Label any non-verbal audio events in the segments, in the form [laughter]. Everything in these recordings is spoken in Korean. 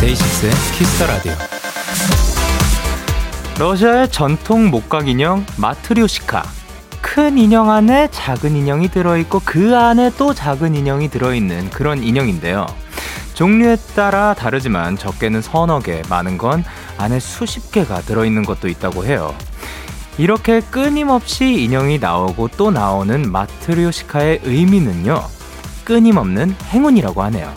DAY6의 Kiss the Radio. 러시아의 전통 목각 인형 마트리오시카. 큰 인형 안에 작은 인형이 들어있고 그 안에 또 작은 인형이 들어있는 그런 인형인데요. 종류에 따라 다르지만 적게는 서너 개, 많은 건 안에 수십 개가 들어있는 것도 있다고 해요. 이렇게 끊임없이 인형이 나오고 또 나오는 마트리오시카의 의미는요. 끊임없는 행운이라고 하네요.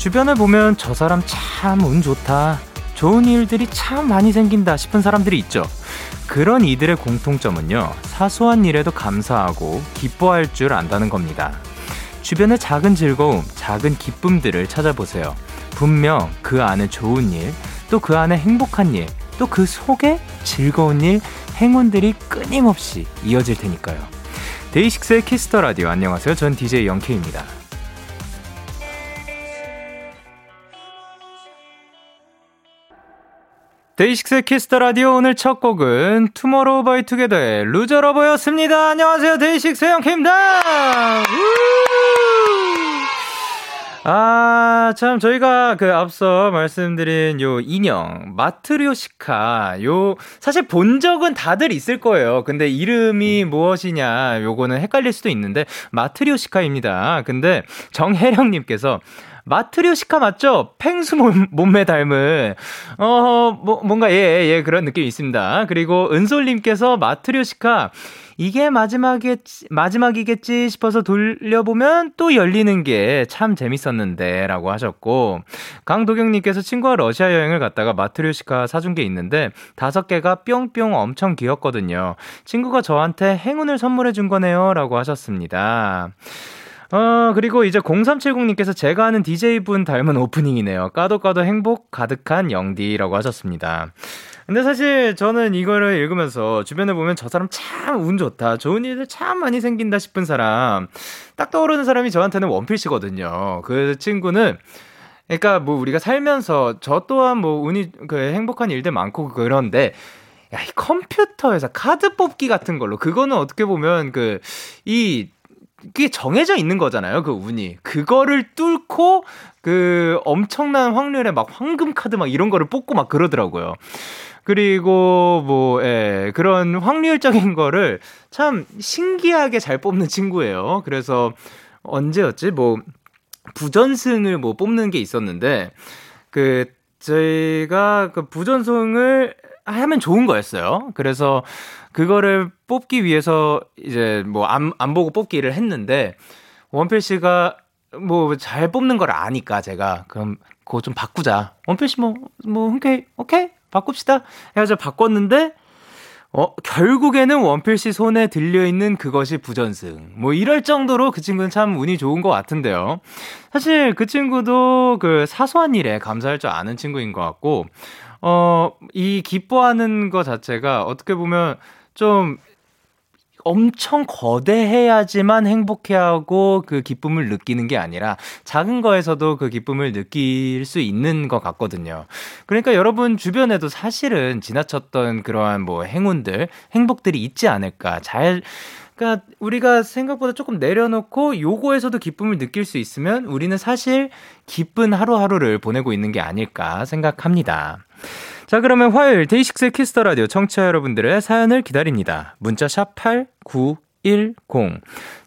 주변을 보면 저 사람 참 운 좋다. 좋은 일들이 참 많이 생긴다 싶은 사람들이 있죠. 그런 이들의 공통점은요, 사소한 일에도 감사하고 기뻐할 줄 안다는 겁니다. 주변의 작은 즐거움, 작은 기쁨들을 찾아보세요. 분명 그 안에 좋은 일, 또 그 안에 행복한 일, 또 그 속에 즐거운 일, 행운들이 끊임없이 이어질 테니까요. DAY6의 Kiss the Radio 안녕하세요. 전 DJ Young K입니다. DAY6의 Kiss the Radio 오늘 첫 곡은 Tomorrow by Together의 Loser Lover였습니다. 안녕하세요. DAY6 Young K입니다. 아, 참, 저희가 그 앞서 말씀드린 요 인형, 마트리오시카, 요, 사실 본 적은 다들 있을 거예요. 근데 이름이 무엇이냐, 요거는 헷갈릴 수도 있는데, 마트리오시카입니다. 근데 정혜령님께서, 마트리오시카 맞죠? 펭수 몸, 매 닮은, 어, 뭐, 뭔가, 예, 예, 그런 느낌이 있습니다. 그리고 은솔님께서 마트리오시카, 이게 마지막이겠지, 마지막이겠지 싶어서 돌려보면 또 열리는 게 참 재밌었는데, 라고 하셨고, 강도경님께서 친구와 러시아 여행을 갔다가 마트리오시카 사준 게 있는데, 다섯 개가 뿅뿅 엄청 귀엽거든요. 친구가 저한테 행운을 선물해 준 거네요, 라고 하셨습니다. 어, 그리고 이제 0370님께서 제가 아는 DJ분 닮은 오프닝이네요. 까도 까도 행복 가득한 영디라고 하셨습니다. 근데 사실 저는 이거를 읽으면서 주변에 보면 저 사람 참 운 좋다. 좋은 일들 참 많이 생긴다 싶은 사람. 딱 떠오르는 사람이 저한테는 원필씨거든요. 그 친구는 그러니까 뭐 우리가 살면서 저 또한 뭐 운이 그 행복한 일들 많고 그런데 야, 이 컴퓨터에서 카드 뽑기 같은 걸로 그거는 어떻게 보면 그 이 그게 정해져 있는 거잖아요. 그 운이. 그거를 뚫고 그 엄청난 확률의 막 황금 카드 막 이런 거를 뽑고 막 그러더라고요. 그리고 뭐, 예, 그런 확률적인 거를 참 신기하게 잘 뽑는 친구예요. 그래서 언제였지? 뭐, 부전승을 뭐 뽑는 게 있었는데, 그, 저희가 그 부전승을 하면 좋은 거였어요. 그래서 그거를 뽑기 위해서 이제 뭐 안 안 보고 뽑기를 했는데 원필 씨가 뭐 잘 뽑는 걸 아니까 제가 그럼 그거 좀 바꾸자. 원필 씨뭐뭐 흔쾌히 오케이 바꿉시다. 해서 바꿨는데 어, 결국에는 원필 씨 손에 들려있는 그것이 부전승. 뭐, 이럴 정도로 그 친구는 참 운이 좋은 것 같은데요. 사실 그 친구도 그 사소한 일에 감사할 줄 아는 친구인 것 같고, 어, 이 기뻐하는 것 자체가 어떻게 보면 좀 엄청 거대해야지만 행복해하고 그 기쁨을 느끼는 게 아니라 작은 거에서도 그 기쁨을 느낄 수 있는 것 같거든요. 그러니까 여러분 주변에도 사실은 지나쳤던 그러한 뭐 행운들, 행복들이 있지 않을까. 잘, 그러니까 우리가 생각보다 조금 내려놓고 요거에서도 기쁨을 느낄 수 있으면 우리는 사실 기쁜 하루하루를 보내고 있는 게 아닐까 생각합니다. 자, 그러면 화요일 DAY6의 Kiss the Radio 청취자 여러분들의 사연을 기다립니다. 문자 샵 8910.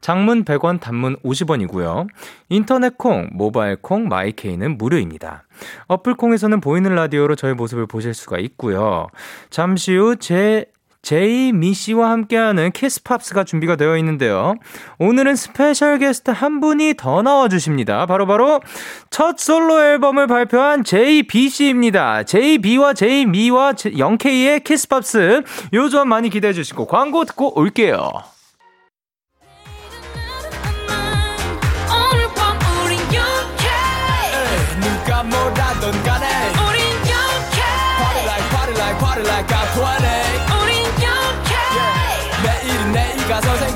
장문 100원, 단문 50원이고요. 인터넷 콩, 모바일 콩, myK는 무료입니다. 어플 콩에서는 보이는 라디오로 저의 모습을 보실 수가 있고요. 잠시 후 제 제이미 씨와 함께하는 Kiss Pops가 준비가 되어 있는데요. 오늘은 special 게스트 한 분이 더 나와주십니다. 바로바로 바로 첫 솔로 앨범을 발표한 JAY B 씨입니다. 제이비와 제이미와 영케이의 키스팝스. 요 조합 많이 기대해 주시고 광고 듣고 올게요.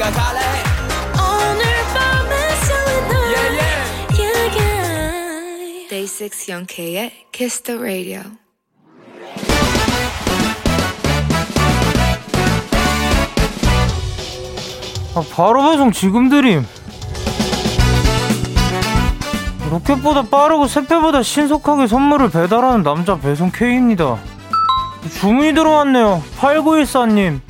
생각할래 오늘 밤에 설레 yeah, yeah. yeah, yeah. Day 6 영케의 Kiss the Radio 아, 바로 배송 지금 드림. 로켓보다 빠르고 새배보다 신속하게 선물을 배달하는 남자 배송 K입니다. 주문이 들어왔네요. 8914님.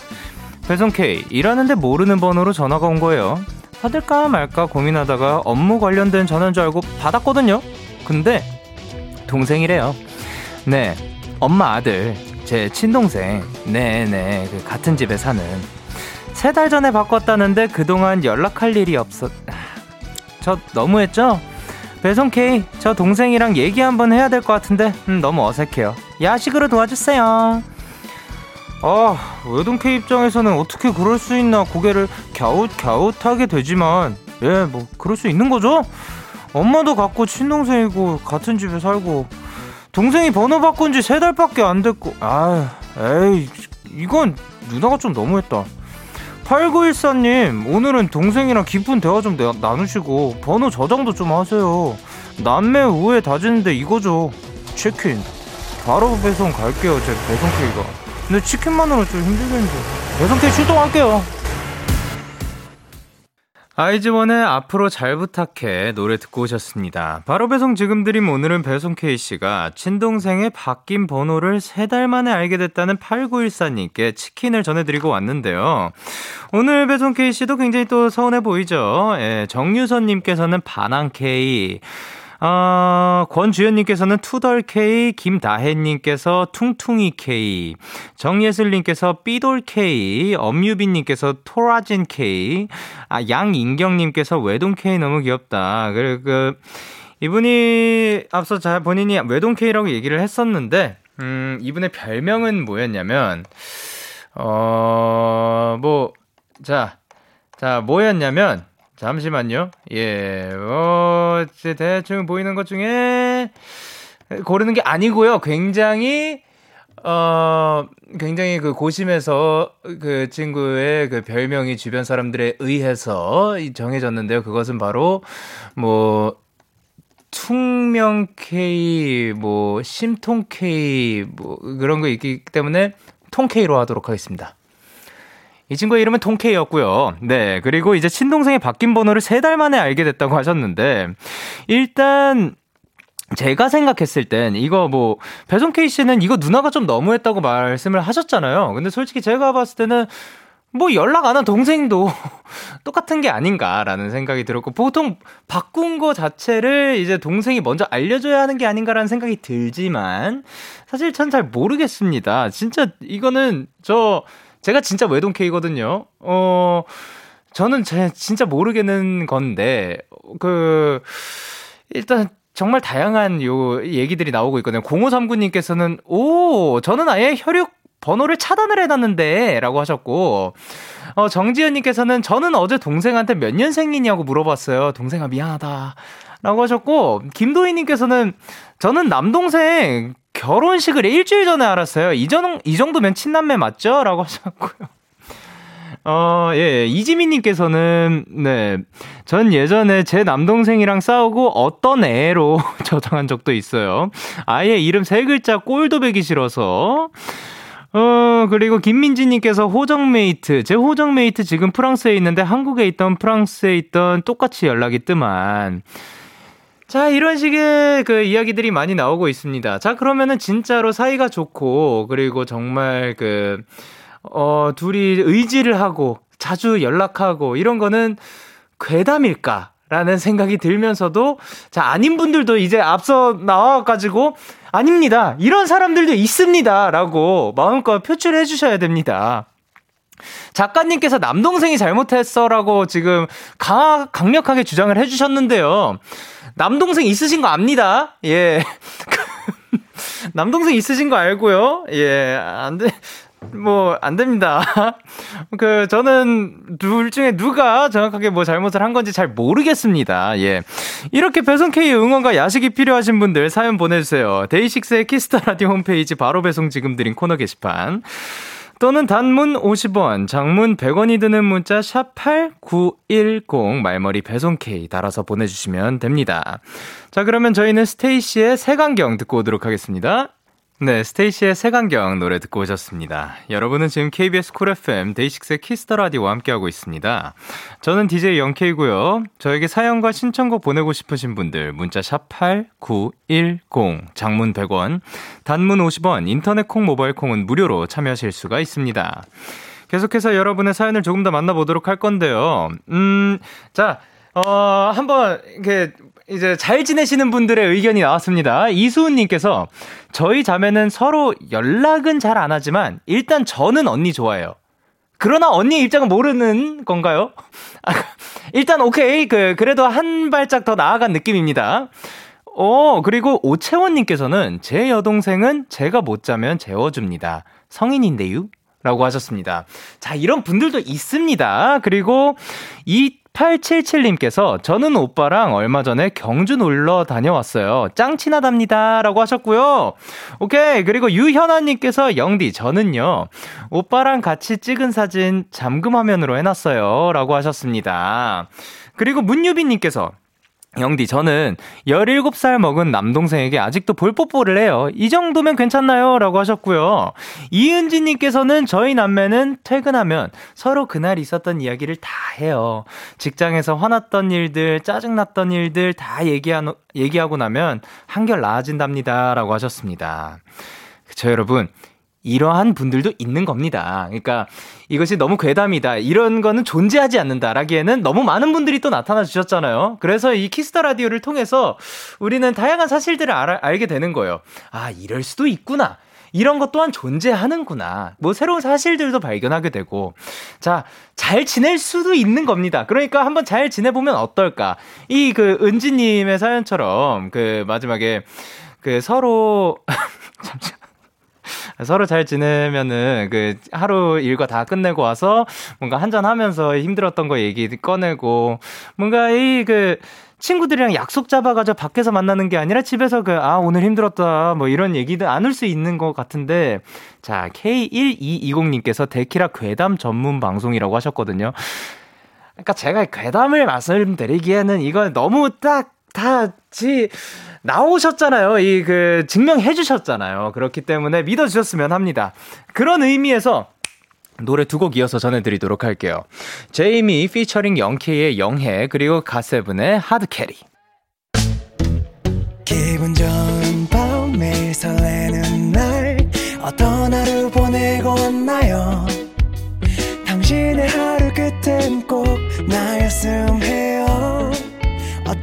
배송 K. 일하는데 모르는 번호로 전화가 온 거예요. 받을까 말까 고민하다가 업무 관련된 전화인 줄 알고 받았거든요. 근데 동생이래요. 네. 엄마 아들. 제 친동생. 네네. 네, 그 같은 집에 사는. 세 달 전에 바꿨다는데 그동안 연락할 일이 없었. 저 너무했죠? 배송 K, 저 동생이랑 얘기 한번 해야 될 것 같은데 음, 너무 어색해요. 야식으로 도와주세요. 아, 외동 K 입장에서는 어떻게 그럴 수 있나 고개를 갸웃갸웃하게 되지만 예, 뭐 그럴 수 있는 거죠? 엄마도 갖고 친동생이고 같은 집에 살고 동생이 번호 바꾼 지 세 달밖에 안 됐고 아, 에이, 이건 누나가 좀 너무했다. 8914님, 오늘은 동생이랑 깊은 대화 좀 나누시고, 번호 저장도 좀 하세요. 남매 우애 다지는데 이거죠. 치킨. 바로 배송 갈게요, 제 배송 케이가. 근데 치킨만으로 좀 힘들겠는데. 케이 출동할게요. 아이즈원의 앞으로 잘 부탁해 노래 듣고 오셨습니다. 바로 배송 지금 드림 오늘은 배송 K씨가 친동생의 바뀐 번호를 세 달 만에 알게 됐다는 8914님께 치킨을 전해드리고 왔는데요. 오늘 배송 K씨도 굉장히 또 서운해 보이죠? 예, 정유선님께서는 반항 K, 어, 권주현님께서는 투덜K, 김다혜님께서 퉁퉁이K, 정예슬님께서 삐돌K, 엄유빈님께서 토라진K, 아, 양인경님께서 외동K 너무 귀엽다. 그리고 그, 이분이 앞서 잘 본인이 외동K라고 얘기를 했었는데, 음, 이분의 별명은 뭐였냐면, 어, 뭐, 자, 자, 뭐였냐면, 잠시만요. 예, 어, 대충 보이는 것 중에 고르는 게 아니고요. 굉장히 어, 굉장히 그 고심해서 그 친구의 그 별명이 주변 사람들에 의해서 정해졌는데요. 그것은 바로 뭐 퉁명 K, 뭐 심통 K, 뭐 그런 거 있기 때문에 통 K로 하도록 하겠습니다. 이 친구의 이름은 통케이였고요. 네. 그리고 이제 친동생이 바뀐 번호를 세 달 만에 알게 됐다고 하셨는데, 일단, 제가 생각했을 땐 이거 뭐 배송 케이 씨는 이거 누나가 좀 너무했다고 말씀을 하셨잖아요. 근데 솔직히 제가 봤을 때는 뭐 연락 안 한 동생도 [laughs] 똑같은 게 아닌가라는 생각이 들었고 보통 바꾼 거 자체를 이제 동생이 먼저 알려줘야 하는 게 아닌가라는 생각이 들지만 사실 전 잘 모르겠습니다. 진짜 이거는 저 제가 진짜 외동 K거든요. 어, 저는 제 진짜 모르겠는 건데, 그, 일단, 정말 다양한 요 얘기들이 나오고 있거든요. 0539님께서는, 오, 저는 아예 혈육 번호를 차단을 해놨는데, 라고 하셨고, 어, 정지현님께서는 저는 어제 동생한테 몇 년생이냐고 물어봤어요. 동생아, 미안하다. 라고 하셨고, 김도희님께서는 저는 남동생 결혼식을 일주일 전에 알았어요. 이, 정, 이 정도면 친남매 맞죠? 라고 하셨고요. 어, 예, 예, 이지민님께서는, 네. 전 예전에 제 남동생이랑 싸우고 어떤 애로 [laughs] 저장한 적도 있어요. 아예 이름 세 글자 꼴도 배기 싫어서. 어, 그리고 김민지님께서 호적mate. 제 호적mate 지금 프랑스에 있는데 한국에 있던 프랑스에 있던 똑같이 연락이 뜸한. 자, 이런 식의 그 이야기들이 많이 나오고 있습니다. 자, 그러면은 진짜로 사이가 좋고, 그리고 정말 그, 어, 둘이 의지를 하고, 자주 연락하고, 이런 거는 괴담일까? 라는 생각이 들면서도, 자, 아닌 분들도 이제 앞서 나와가지고, 아닙니다. 이런 사람들도 있습니다. 라고 마음껏 표출해 주셔야 됩니다. 작가님께서 남동생이 잘못했어라고 지금 강, 강력하게 주장을 해주셨는데요. 남동생 있으신 거 압니다. 예. [laughs] 남동생 있으신 거 알고요. 예. 안 돼. 뭐, 안 됩니다. [laughs] 그, 저는 둘 중에 누가 정확하게 뭐 잘못을 한 건지 잘 모르겠습니다. 예. 이렇게 배송 K 응원과 야식이 필요하신 분들 사연 보내주세요. DAY6의 Kiss the Radio 홈페이지 바로 배송 지금 드린 코너 게시판. 또는 단문 50원, 장문 100원이 드는 문자 샵 8910 말머리 배송 K 달아서 보내주시면 됩니다. 자, 그러면 저희는 STAYC의 색안경 듣고 오도록 하겠습니다. 네, STAYC의 색안경 노래 듣고 오셨습니다. 여러분은 지금 KBS 쿨 FM 데이식스의 키스터 라디오와 함께하고 있습니다. 저는 DJ Young K고요. 저에게 사연과 신청곡 보내고 싶으신 분들 문자 샵 8910 장문 100원, 단문 50원, 인터넷 콩 모바일 콩은 무료로 참여하실 수가 있습니다. 계속해서 여러분의 사연을 조금 더 만나보도록 할 건데요. 음, 자, 어, 한번, 이렇게, 이제 잘 지내시는 분들의 의견이 나왔습니다. 이수은님께서 저희 자매는 서로 연락은 잘 안 하지만 일단 저는 언니 좋아해요. 그러나 언니 입장은 모르는 건가요? [laughs] 일단 오케이 그 그래도 한 발짝 더 나아간 느낌입니다. 어 그리고 오채원님께서는 제 여동생은 제가 못 자면 재워줍니다. 성인인데요. 라고 하셨습니다. 자, 이런 분들도 있습니다. 그리고 이 8877님께서 저는 오빠랑 얼마 전에 경주 놀러 다녀왔어요. 짱 친하답니다. 라고 하셨고요. 오케이. 그리고 유현아님께서 영디, 저는요, 오빠랑 같이 찍은 사진 잠금 화면으로 해놨어요. 라고 하셨습니다. 그리고 문유빈님께서 영디, 저는 17살 먹은 남동생에게 아직도 볼뽀뽀를 해요. 이 정도면 괜찮나요? 라고 하셨고요. 이은지님께서는 저희 남매는 퇴근하면 서로 그날 있었던 이야기를 다 해요. 직장에서 화났던 일들, 짜증났던 일들 다 얘기하, 얘기하고 나면 한결 나아진답니다. 라고 하셨습니다. 그쵸, 여러분. 이러한 분들도 있는 겁니다. 그러니까 이것이 너무 괴담이다. 이런 거는 존재하지 않는다라기에는 너무 많은 분들이 또 나타나 주셨잖아요. 그래서 이 Kiss the Radio를 통해서 우리는 다양한 사실들을 알, 알게 되는 거예요. 아, 이럴 수도 있구나. 이런 것 또한 존재하는구나. 뭐 새로운 사실들도 발견하게 되고. 자, 잘 지낼 수도 있는 겁니다. 그러니까 한번 잘 지내보면 어떨까. 이 그 은지님의 사연처럼 그 마지막에 그 서로, [laughs] 잠시만. 서로 잘 지내면은 그 하루 일과 다 끝내고 와서 뭔가 한잔 하면서 힘들었던 거 얘기 꺼내고 뭔가 이그 친구들이랑 약속 잡아가지고 밖에서 만나는 게 아니라 집에서 그, 아, 오늘 힘들었다. 뭐 이런 얘기도 나눌 수 있는 것 같은데. 자, K1220님께서 데키라 괴담 전문 방송이라고 하셨거든요. 그러니까 제가 괴담을 말씀드리기에는 이건 너무 딱, 다, 지, 나오셨잖아요. 이 그 증명해 주셨잖아요. 그렇기 때문에 믿어 주셨으면 합니다. 그런 의미에서 노래 두 곡 이어서 전해드리도록 할게요. 제이미 피처링 영케이의 영해 그리고 가세븐의 하드캐리. 기분 좋은 밤 매일 설레는 날 어떤 하루 보내고 왔나요? 당신의 하루 끝엔 꼭 나였음 해요.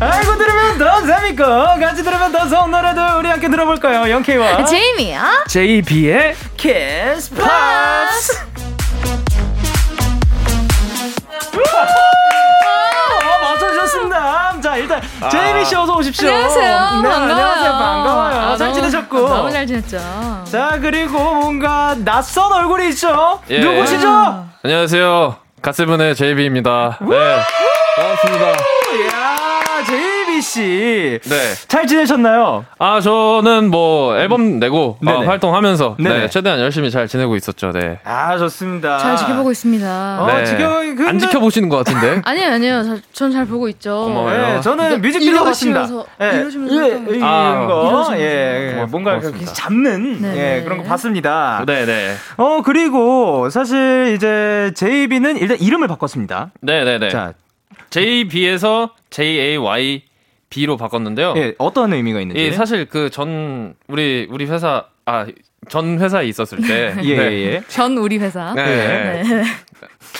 알고 들으면 더 재밌고 같이 들으면 더 좋은 노래들 우리 함께 들어볼까요? 영케이와 제이미야 JB의 키스 플러스 맞춰주셨습니다. 자, 일단, 아. 제이미 씨 어서 오십시오. 안녕하세요. 네, 반가워요. 안녕하세요. 반가워요. 아, 잘 너무, 지내셨고. 너무 잘 지냈죠. 자, 그리고 뭔가 낯선 얼굴이 있죠? 예. 누구시죠? 안녕하세요. 가세븐의 제이비입니다. 네. 반갑습니다. 이 야, 제이비 씨. 네. 잘 지내셨나요? 아, 저는 뭐 앨범 내고 아, 활동하면서 네, 최대한 열심히 잘 지내고 있었죠. 네. 아, 좋습니다. 잘 지켜보고 있습니다. 어, 네. 지켜, 근데... 안 지켜보시는 것 같은데? [laughs] 아니에요, 아니에요. 전 잘 보고 있죠. 고마워요. 네, 저는 뮤직비디오 봤습니다. 네. 이러시면서 예, 이런 아, 거, 예, 고맙, 뭔가 이렇게 잡는 네. 예, 그런 거 봤습니다. 네, 네. 어 그리고 사실 이제 JB는 일단 이름을 바꿨습니다. 네, 네, 네. 자, JB에서 JAY B로 바꿨는데요. 예, 어떤 의미가 있는지. 예, 사실 그 전 우리 우리 회사 아 전 회사에 있었을 때 [laughs] 예, 네. 예, 예. 전 우리 회사. 네. 네.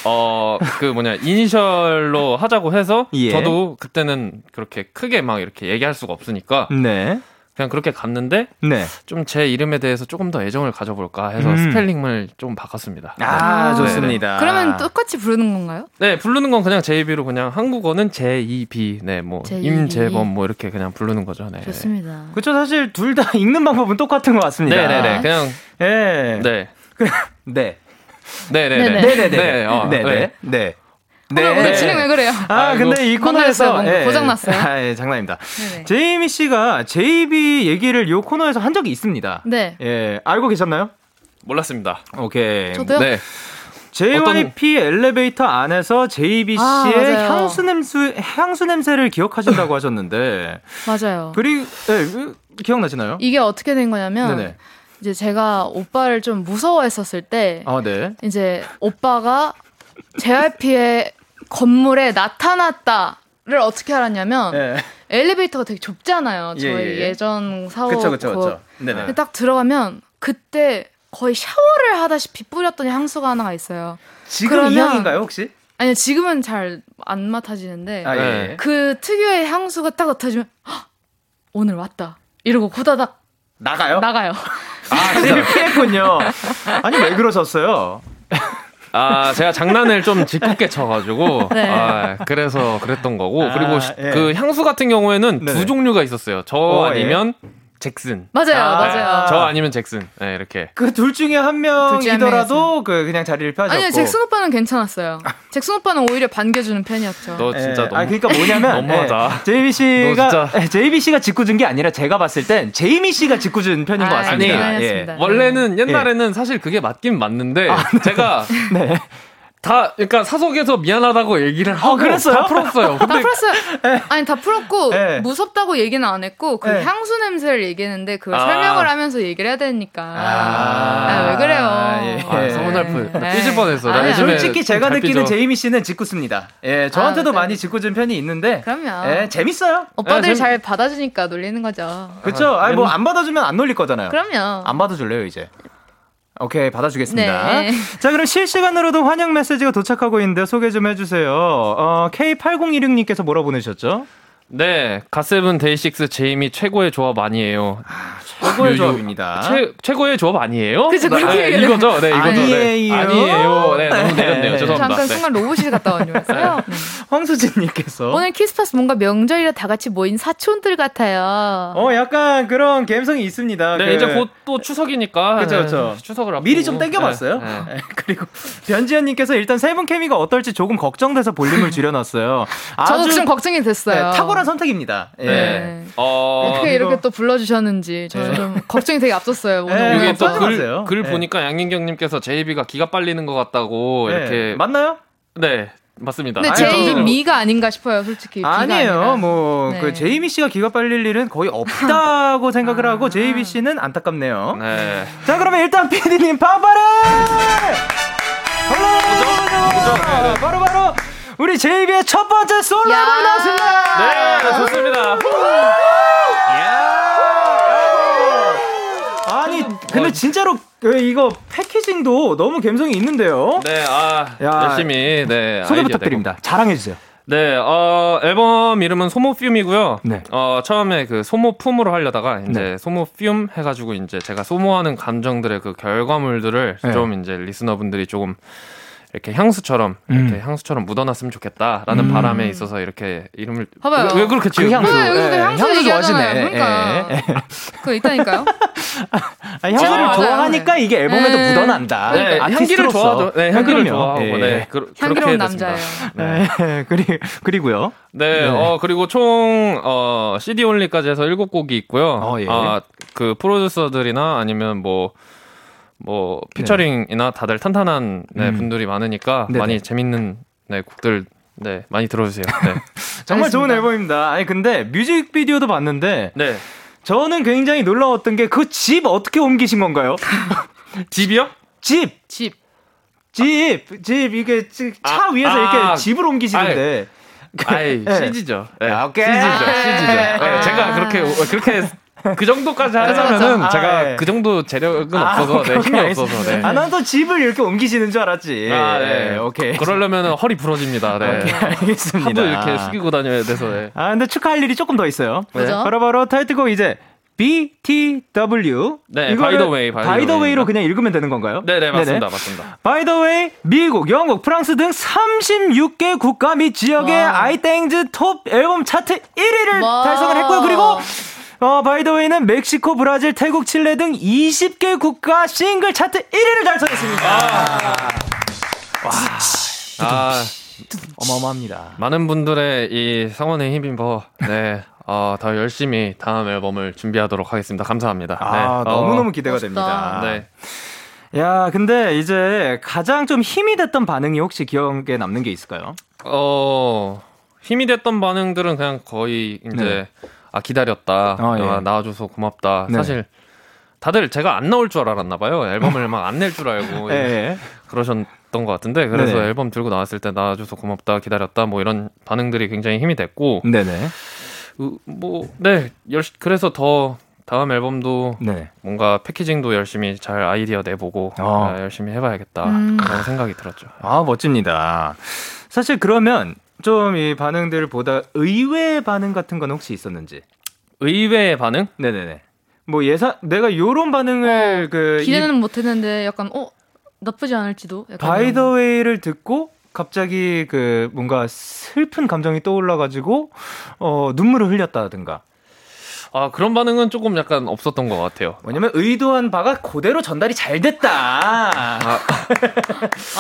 어, 그 뭐냐, 이니셜로 하자고 해서, 예. 저도 그때는 그렇게 크게 막 이렇게 얘기할 수가 없으니까, 네. 그냥 그렇게 갔는데, 네. 좀 제 이름에 대해서 조금 더 애정을 가져볼까 해서 음. 스펠링을 좀 바꿨습니다. 아, 아, 좋습니다. 그러면 똑같이 부르는 건가요? 네, 부르는 건 그냥 JB로 그냥 한국어는 J2B, 네, 뭐, JEB. 임재범 뭐 이렇게 그냥 부르는 거죠, 네. 좋습니다. 그쵸, 사실 둘 다 [laughs] 읽는 방법은 똑같은 것 같습니다. 네 네 네, 그냥, 예. 네. [laughs] 네. 네 네네. 네 네. 네네 네. 네, 어, 네 네. 네. 네. 오늘, 오늘 진행 왜 그래요? 아. 근데 이 코너에서 뭔가. 고장났어요? 아, 예, 장난입니다. 네네. 제이미 씨가 JB 얘기를 이 코너에서 한 적이 있습니다. 네. 예, 알고 계셨나요? 몰랐습니다. 오케이. 저도요? 네. JYP 엘리베이터 안에서 JB 아, 씨의 맞아요. 향수 냄새 향수 냄새를 기억하신다고 하셨는데 [laughs] 맞아요. 그리고 예, 그, 기억나시나요? 이게 어떻게 된 거냐면 네네. 이제 제가 오빠를 좀 무서워했었을 때 아, 네. 이제 오빠가 JYP의 건물에 나타났다를 어떻게 알았냐면 예. 엘리베이터가 되게 좁잖아요. 예, 저희 예, 예. 예, 전 사옥 그쵸, 그쵸, 그- 그쵸. 네네. 근데 딱 들어가면 그때 거의 샤워를 하다시피 뿌렸던 향수가 하나가 있어요. 지금 이 그러면- 향인가요, 혹시? 아니 지금은 잘 안 맡아지는데 아, 예. 네. 그 특유의 향수가 딱 맡아지면 "헉, 오늘 왔다 이러고 후다닥 나가요? 나가요. 아, [laughs] 피했군요. 아니, 왜 그러셨어요? [laughs] 아, 제가 장난을 좀 짓궂게 쳐가지고, [laughs] 네. 아, 그래서 그랬던 거고, 아, 그리고 시- 예. 그 향수 같은 경우에는 네네. 두 종류가 있었어요. 저 어, 예. 아니면 잭슨. 맞아요, 아, 맞아요. 저 아니면 잭슨. 네, 이렇게. 그 둘 중에 한 명이더라도 그 그냥 자리를 펴셨고. 아니요 잭슨 오빠는 괜찮았어요. 잭슨 오빠는 오히려 반겨주는 편이었죠. 너 진짜 예. 너무. 아 그러니까 뭐냐면 [laughs] 너무하다. 예, 제이미 씨가 너 진짜. 예, 제이미 씨가 짓궂은 게 아니라 제가 봤을 땐 제이미 씨가 짓궂은 편인 것 아, 같습니다. 아니, 예. 아니었습니다. 원래는 옛날에는 사실 그게 맞긴 맞는데, 제가 [laughs] 네. 다, 그러니까 사석에서 미안하다고 얘기를 하고 그랬어요? 다 풀었어요. 다 근데 풀었어요. 아니 다 풀었고 예. 무섭다고 얘기는 안 했고 그 예. 향수 냄새를 얘기했는데 그걸 아. 설명을 하면서 얘기를 해야 되니까. 아, 왜 그래요? 예. 아, 서운할 뻔. 네. 삐질 뻔했어. 요즘에 솔직히 좀 제가 잘 느끼는 삐져. 제이미 씨는 짓궂습니다. 예, 저한테도 아. 많이 짓궂은 편이 있는데, 그럼요. 예, 재밌어요. 오빠들이 아, 재- 잘 받아주니까 놀리는 거죠. 그렇죠? 아니 뭐 안 받아주면 안 놀릴 거잖아요. 그럼요. 안 받아줄래요 이제? 오케이 받아주겠습니다. 네. 자 그럼 실시간으로도 환영 메시지가 도착하고 있는데 소개 좀 해주세요. 어, K8016님께서 뭐라 보내셨죠? 네, 가세븐 데이식스 제이미 최고의 조합 아니에요. 최고의 요- 요- 조합입니다. 최, 최고의 조합 아니에요? 그쵸, 그렇게 네, 얘기해요. 이거죠? 네, 이거죠. 아니에요. 네. 아니에요. 네, 너무 내렸네요. 네. 죄송합니다. 잠깐 네. 순간 로봇이 갔다 온 줄 알았어요. [laughs] 네. 황수진님께서 오늘 키스파스 뭔가 명절이라 다 같이 모인 사촌들 같아요. 어 약간 그런 감성이 있습니다. 네, 그- 이제 곧 또 추석이니까. 그쵸, 네, 그쵸. 추석을 앞두고. 미리 좀 땡겨봤어요. 네, 네. 네, [laughs] 그리고 변지현님께서 일단 세 분 케미가 어떨지 조금 걱정돼서 볼륨을 줄여놨어요. 저도 아주 좀 걱정이 됐어요. 네, 탁월한 선택입니다. 예. 네. 어, 어떻게 이거- 이렇게 또 불러주셨는지 저는 좀 걱정이 되게 앞섰어요. 오늘 네, 오늘 여기 또 빠져 글, 네. 보니까 양인경님께서 제이비가 기가 빨리는 것 같다고 네, 이렇게. 맞나요? 네, 맞습니다. 근데 아니, 제이 저는- 미가 아닌가 싶어요, 솔직히. 아니에요. 아니라. 뭐, 네. 그, 제이미 씨가 기가 빨릴 일은 거의 없다고 [laughs] 생각을 하고, 아. 제이비 씨는 안타깝네요. 네. 자, 그러면 일단 PD님, 빵빠레! 홀로! 바로바로, 우리 제이비의 첫 번째 솔로 야. 앨범이 나왔습니다! 네, 좋습니다. 아니, 근데 진짜로, 그 이거 패키징도 너무 감성이 있는데요? 네, 아, 야. 열심히, 네. 소개 부탁드립니다. 자랑해주세요. 네, 어, 앨범 이름은 소모듐이고요. 네. 어, 처음에 그 소모품으로 하려다가 이제 네. 소모듐 해가지고 이제 제가 소모하는 감정들의 그 결과물들을 네. 좀 이제 리스너분들이 조금 이렇게 향수처럼 이렇게 음. 향수처럼 묻어놨으면 좋겠다라는 음. 바람에 있어서 이렇게 이름을 봐봐요. 왜, 왜 그렇게 그 지금 향수. 네, 예, 향수. 좋아하시네. 그러니까. 예. 그거 있다니까요? [laughs] 아니, 향수를 맞아요. 좋아하니까 이게 앨범에도 네. 묻어난다. 네, 향기를. 좋아하죠. 네, 향기를 그럼요. 좋아하고 예. 네, 그, 그렇게 향기로운. 남자예요. 네, [laughs] 그리, 그리고요. 네, 네. 어, 그리고 총, 어, CD 올리까지 해서 7곡이 있고요. 어, 예. 아, 그 프로듀서들이나 아니면 뭐, 뭐, 피처링이나 다들 탄탄한 네, 음. 분들이 많으니까 네네. 많이 재밌는 네, 곡들, 네, 많이 들어주세요. 네. [laughs] 정말 좋은 알겠습니다. 앨범입니다. 아니, 근데 뮤직비디오도 봤는데, 네. 저는 굉장히 놀라웠던 게 그 집 어떻게 옮기신 건가요? [laughs] 집이요? 집! 집. 집! 집, 이게 차 아, 위에서 아. 이렇게 집을 옮기시는데. 아이, 네. CG죠. 네. 아, 오케이. CG죠. 아, CG죠. 네. 네, 제가 그렇게, 그렇게 그 정도까지 맞아. 하자면은 아, 제가 네. 그 정도 재력은 아, 없어서, 네, 오케이, 힘이 알겠습니다. 없어서, 네. 아, 난또 집을 이렇게 옮기시는 줄 알았지. 아, 네. 오케이. 그러려면 허리 부러집니다. 네. 오케이, 알겠습니다. 하도 이렇게 숙이고 다녀야 돼서, 네. 아, 근데 축하할 일이 조금 더 있어요. 뭐죠? 바로 바로 타이틀곡 이제 BTW. 네, 이거를 by the way, by the by the way. way로 그냥 읽으면 되는 건가요? 네 네, 맞습니다. 맞습니다. By the way, 미국, 영국, 프랑스 등 36개 국가 및 지역의 와. 아이땡즈 top 앨범 차트 1위를 와. 달성을 했고요. 그리고 어, by the way는 멕시코, 브라질, 태국, 칠레 등 20개 국가 싱글 차트 1위를 달성했습니다. 아, 어마어마합니다. 많은 분들의 이 성원에 힘입어, 네. 어, 더 열심히 다음 앨범을 준비하도록 하겠습니다. 감사합니다. 아, 네. 너무너무 기대가 멋있다. 됩니다. 어, 네. 야, 근데 이제 가장 좀 힘이 됐던 반응이 혹시 기억에 남는 게 있을까요? 어, 힘이 됐던 반응들은 그냥 거의 이제, 네. 아, 기다렸다. 아, 예. 아, 나와줘서 고맙다. 네. 사실, 다들 제가 안 나올 줄 알았나 봐요. 앨범을 막 안 낼 줄 알고. 예, [laughs] 예. 그러셨던 것 같은데. 그래서 네네. 앨범 들고 나왔을 때 나와줘서 고맙다, 기다렸다. 뭐 이런 반응들이 굉장히 힘이 됐고. 네네. 그, 뭐, 네. 열, 그래서 더 다음 앨범도 네. 뭔가 패키징도 열심히 잘 아이디어 내보고 어. 아, 열심히 해봐야겠다. 음. 그런 생각이 들었죠. 아, 멋집니다. 사실 그러면 좀 이 반응들을 보다 의외의 반응 같은 건 혹시 있었는지? 의외의 반응? 네네네. 뭐 예상, 내가 요런 반응을 그. 기대는 못했는데 약간 어 나쁘지 않을지도. 약간 by 이런 the way를 듣고 갑자기 그 뭔가 슬픈 감정이 떠올라가지고 어, 눈물을 흘렸다든가. 아 그런 반응은 조금 약간 없었던 것 같아요. 뭐냐면 의도한 바가 그대로 전달이 잘 됐다. [laughs]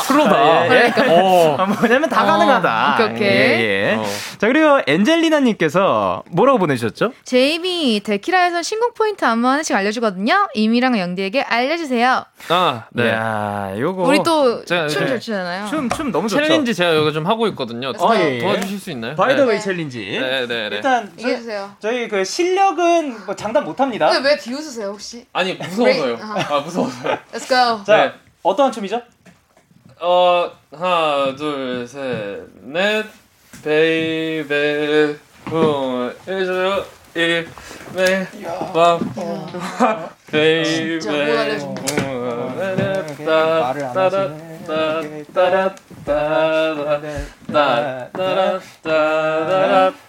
프로다. 예, 예. 어. 아, 뭐냐면 다 어, 가능하다. 오케이, 오케이. 예, 예. 어. 자 그리고 엔젤리나님께서 뭐라고 보내주셨죠? 제이미 데키라에서 신곡 포인트 안무 하나씩 알려주거든요. 제이미랑 영디에게 알려주세요. 아 네. 야, 요거 우리 또춤 네. 잘 추잖아요. 춤, 춤 너무 좋죠. 챌린지 제가 여기 좀 하고 있거든요. 아, 예, 예. 도와주실 수 있나요? by the 네. way 챌린지. 네, 네, 네. 일단 해주세요. 저희 그 실력 은 뭐 장담 못 합니다. 근데 왜 비웃으세요 혹시? 아니 무서워서요. 아 무서워서요. Let's go. 자, 네. 어떠한 춤이죠? 어 하나 둘 셋 넷 베이베 후 해줘요 이메밤 베이베 못.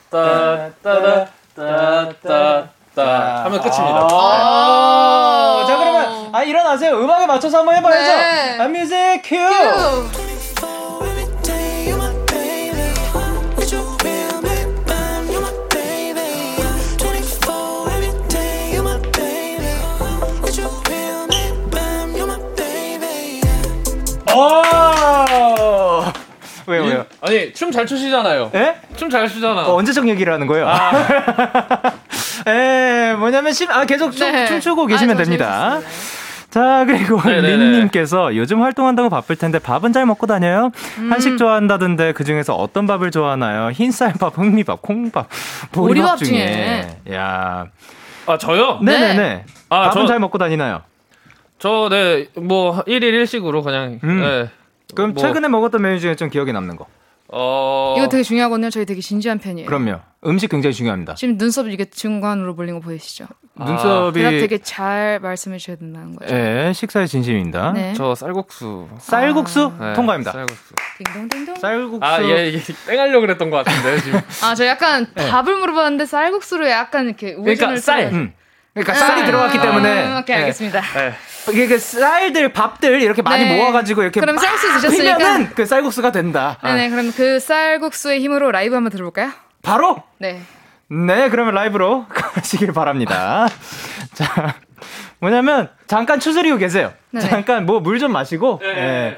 따따따따따따따따 따따따 하면 끝입니다. 아, 자 그러면 아 일어나세요. 음악에 맞춰서 한번 해봐야죠. 네. 아, 뮤직 큐. 큐. Every day you're my baby. With your real big bang, you're my baby. 24 every day you're my baby. With your real big bang, you're my baby. 오. 왜요 왜요? 아니 춤 잘 추시잖아요. 예? 춤 잘 추잖아. 어, 언제적 얘기를 하는 거예요? [laughs] 에 뭐냐면 심, 아 계속 춤, 네. 춤추고 아, 계시면 너무 됩니다. 자 그리고 네네네. 린님께서 요즘 활동한다고 바쁠 텐데 밥은 잘 먹고 다녀요? 한식 좋아한다던데 그 중에서 어떤 밥을 좋아하나요? 흰쌀밥, 흑미밥, 콩밥, 보리밥 보리밥 중에. 야, 아 저요? 네네 네. 아, 밥은 저- 잘 먹고 다니나요? 저, 네, 뭐, 1일 1식으로 그냥, 음. 네. 그럼 뭐, 최근에 먹었던 메뉴 중에 좀 기억에 남는 거. 어. 이거 되게 중요하거든요. 저희 되게 진지한 편이에요. 그럼요. 음식 굉장히 중요합니다. 지금 눈썹 이게 중간으로 몰린 거 보이시죠? 아, 눈썹이 대답 되게 잘 말씀해 주셔야 된다는 거죠. 예, 식사의 진심입니다. 네. 저 쌀국수. 쌀국수 네, 통과입니다. 쌀국수. 딩동딩동. 쌀국수. 아, 얘, 얘, 땡하려고 그랬던 것 같은데, 지금. 아, 저 약간 밥을 물어봤는데 쌀국수로 약간 이렇게 우회전을 그러니까 쌀. 음. 그러니까 쌀이 들어갔기 때문에 음, 오케이, 예. 알겠습니다. 네. 이게 그 쌀들 밥들 이렇게 많이 네. 모아가지고 이렇게 그럼 막 쌀국수 드셨으니까? 휘면은 그 쌀국수가 된다. 네네, 그럼 그 쌀국수의 힘으로 라이브 한번 들어볼까요? 바로 네. 네 그러면 라이브로 [laughs] 가시길 바랍니다. 자 뭐냐면 잠깐 추스리고 계세요. 네네. 잠깐 뭐 물 좀 마시고 네.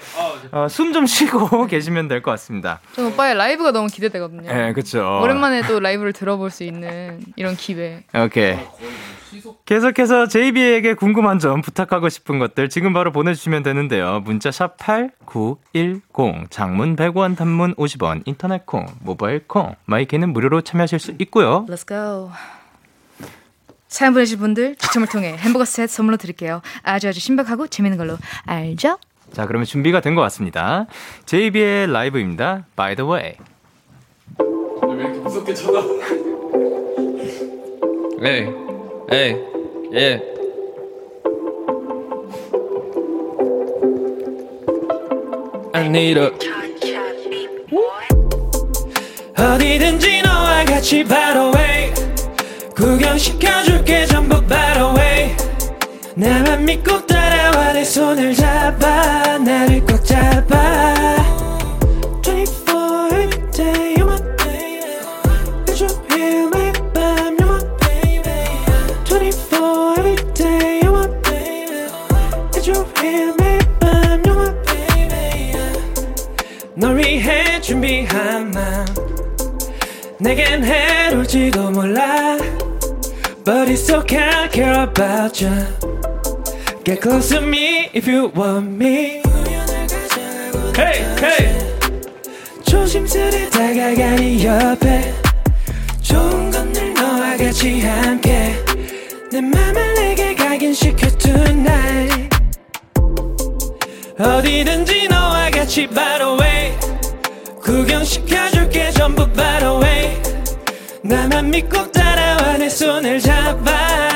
아, 숨좀 쉬고 [laughs] 계시면 될 것 같습니다. 전 오빠의 라이브가 너무 기대되거든요. 예, 그렇죠. 오랜만에 또 라이브를 들어볼 수 있는 이런 기회. 오케이. 계속해서 JB에게 궁금한 점 부탁하고 싶은 것들 지금 바로 보내주시면 되는데요. 문자 샵 8910, 장문 100원, 단문 50원, 인터넷 콩, 모바일 콩, 마이크는 무료로 참여하실 수 있고요. Let's go. 사연 보내주신 분들 추첨을 통해 햄버거 세트 선물로 드릴게요. 아주 아주 신박하고 재밌는 걸로 알죠? 자, 그러면 준비가 된 것 같습니다. JB의 라이브입니다. By the way. 에이, 에이, 예. I need a 어디든지 너와 같이 바로 way 구경시켜줄게 전부 바로 way 나만 믿고 따라와 내 손을 잡아 나를 꽉 잡아 24 every day you're my baby 내줘 here 매일 밤 you're my baby 24 every day you're my baby 내줘 here 매일 밤 you're my baby 널 위해 준비한 맘 내겐 해로울지도 몰라 okay, I care about you Get close to me if you want me Hey, hey 조심스레 다가가 네 옆에 좋은 건 늘 너와 같이 함께 내 맘을 내게 각인시켜 tonight 어디든지 너와 같이 바로 way 구경시켜줄게 전부 바로 way 나만 믿고 따라와 내 손을 잡아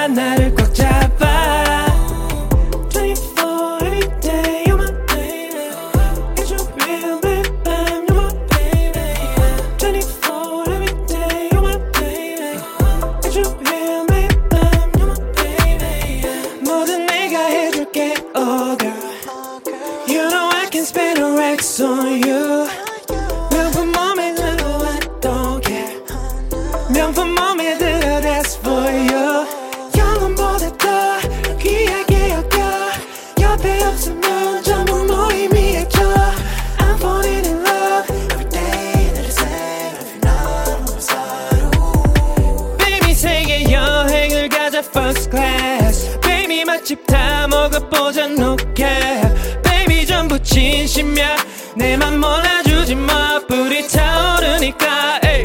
cap Baby 전부 진심이야 내맘 몰라주지 마 불이 타오르니까 에이.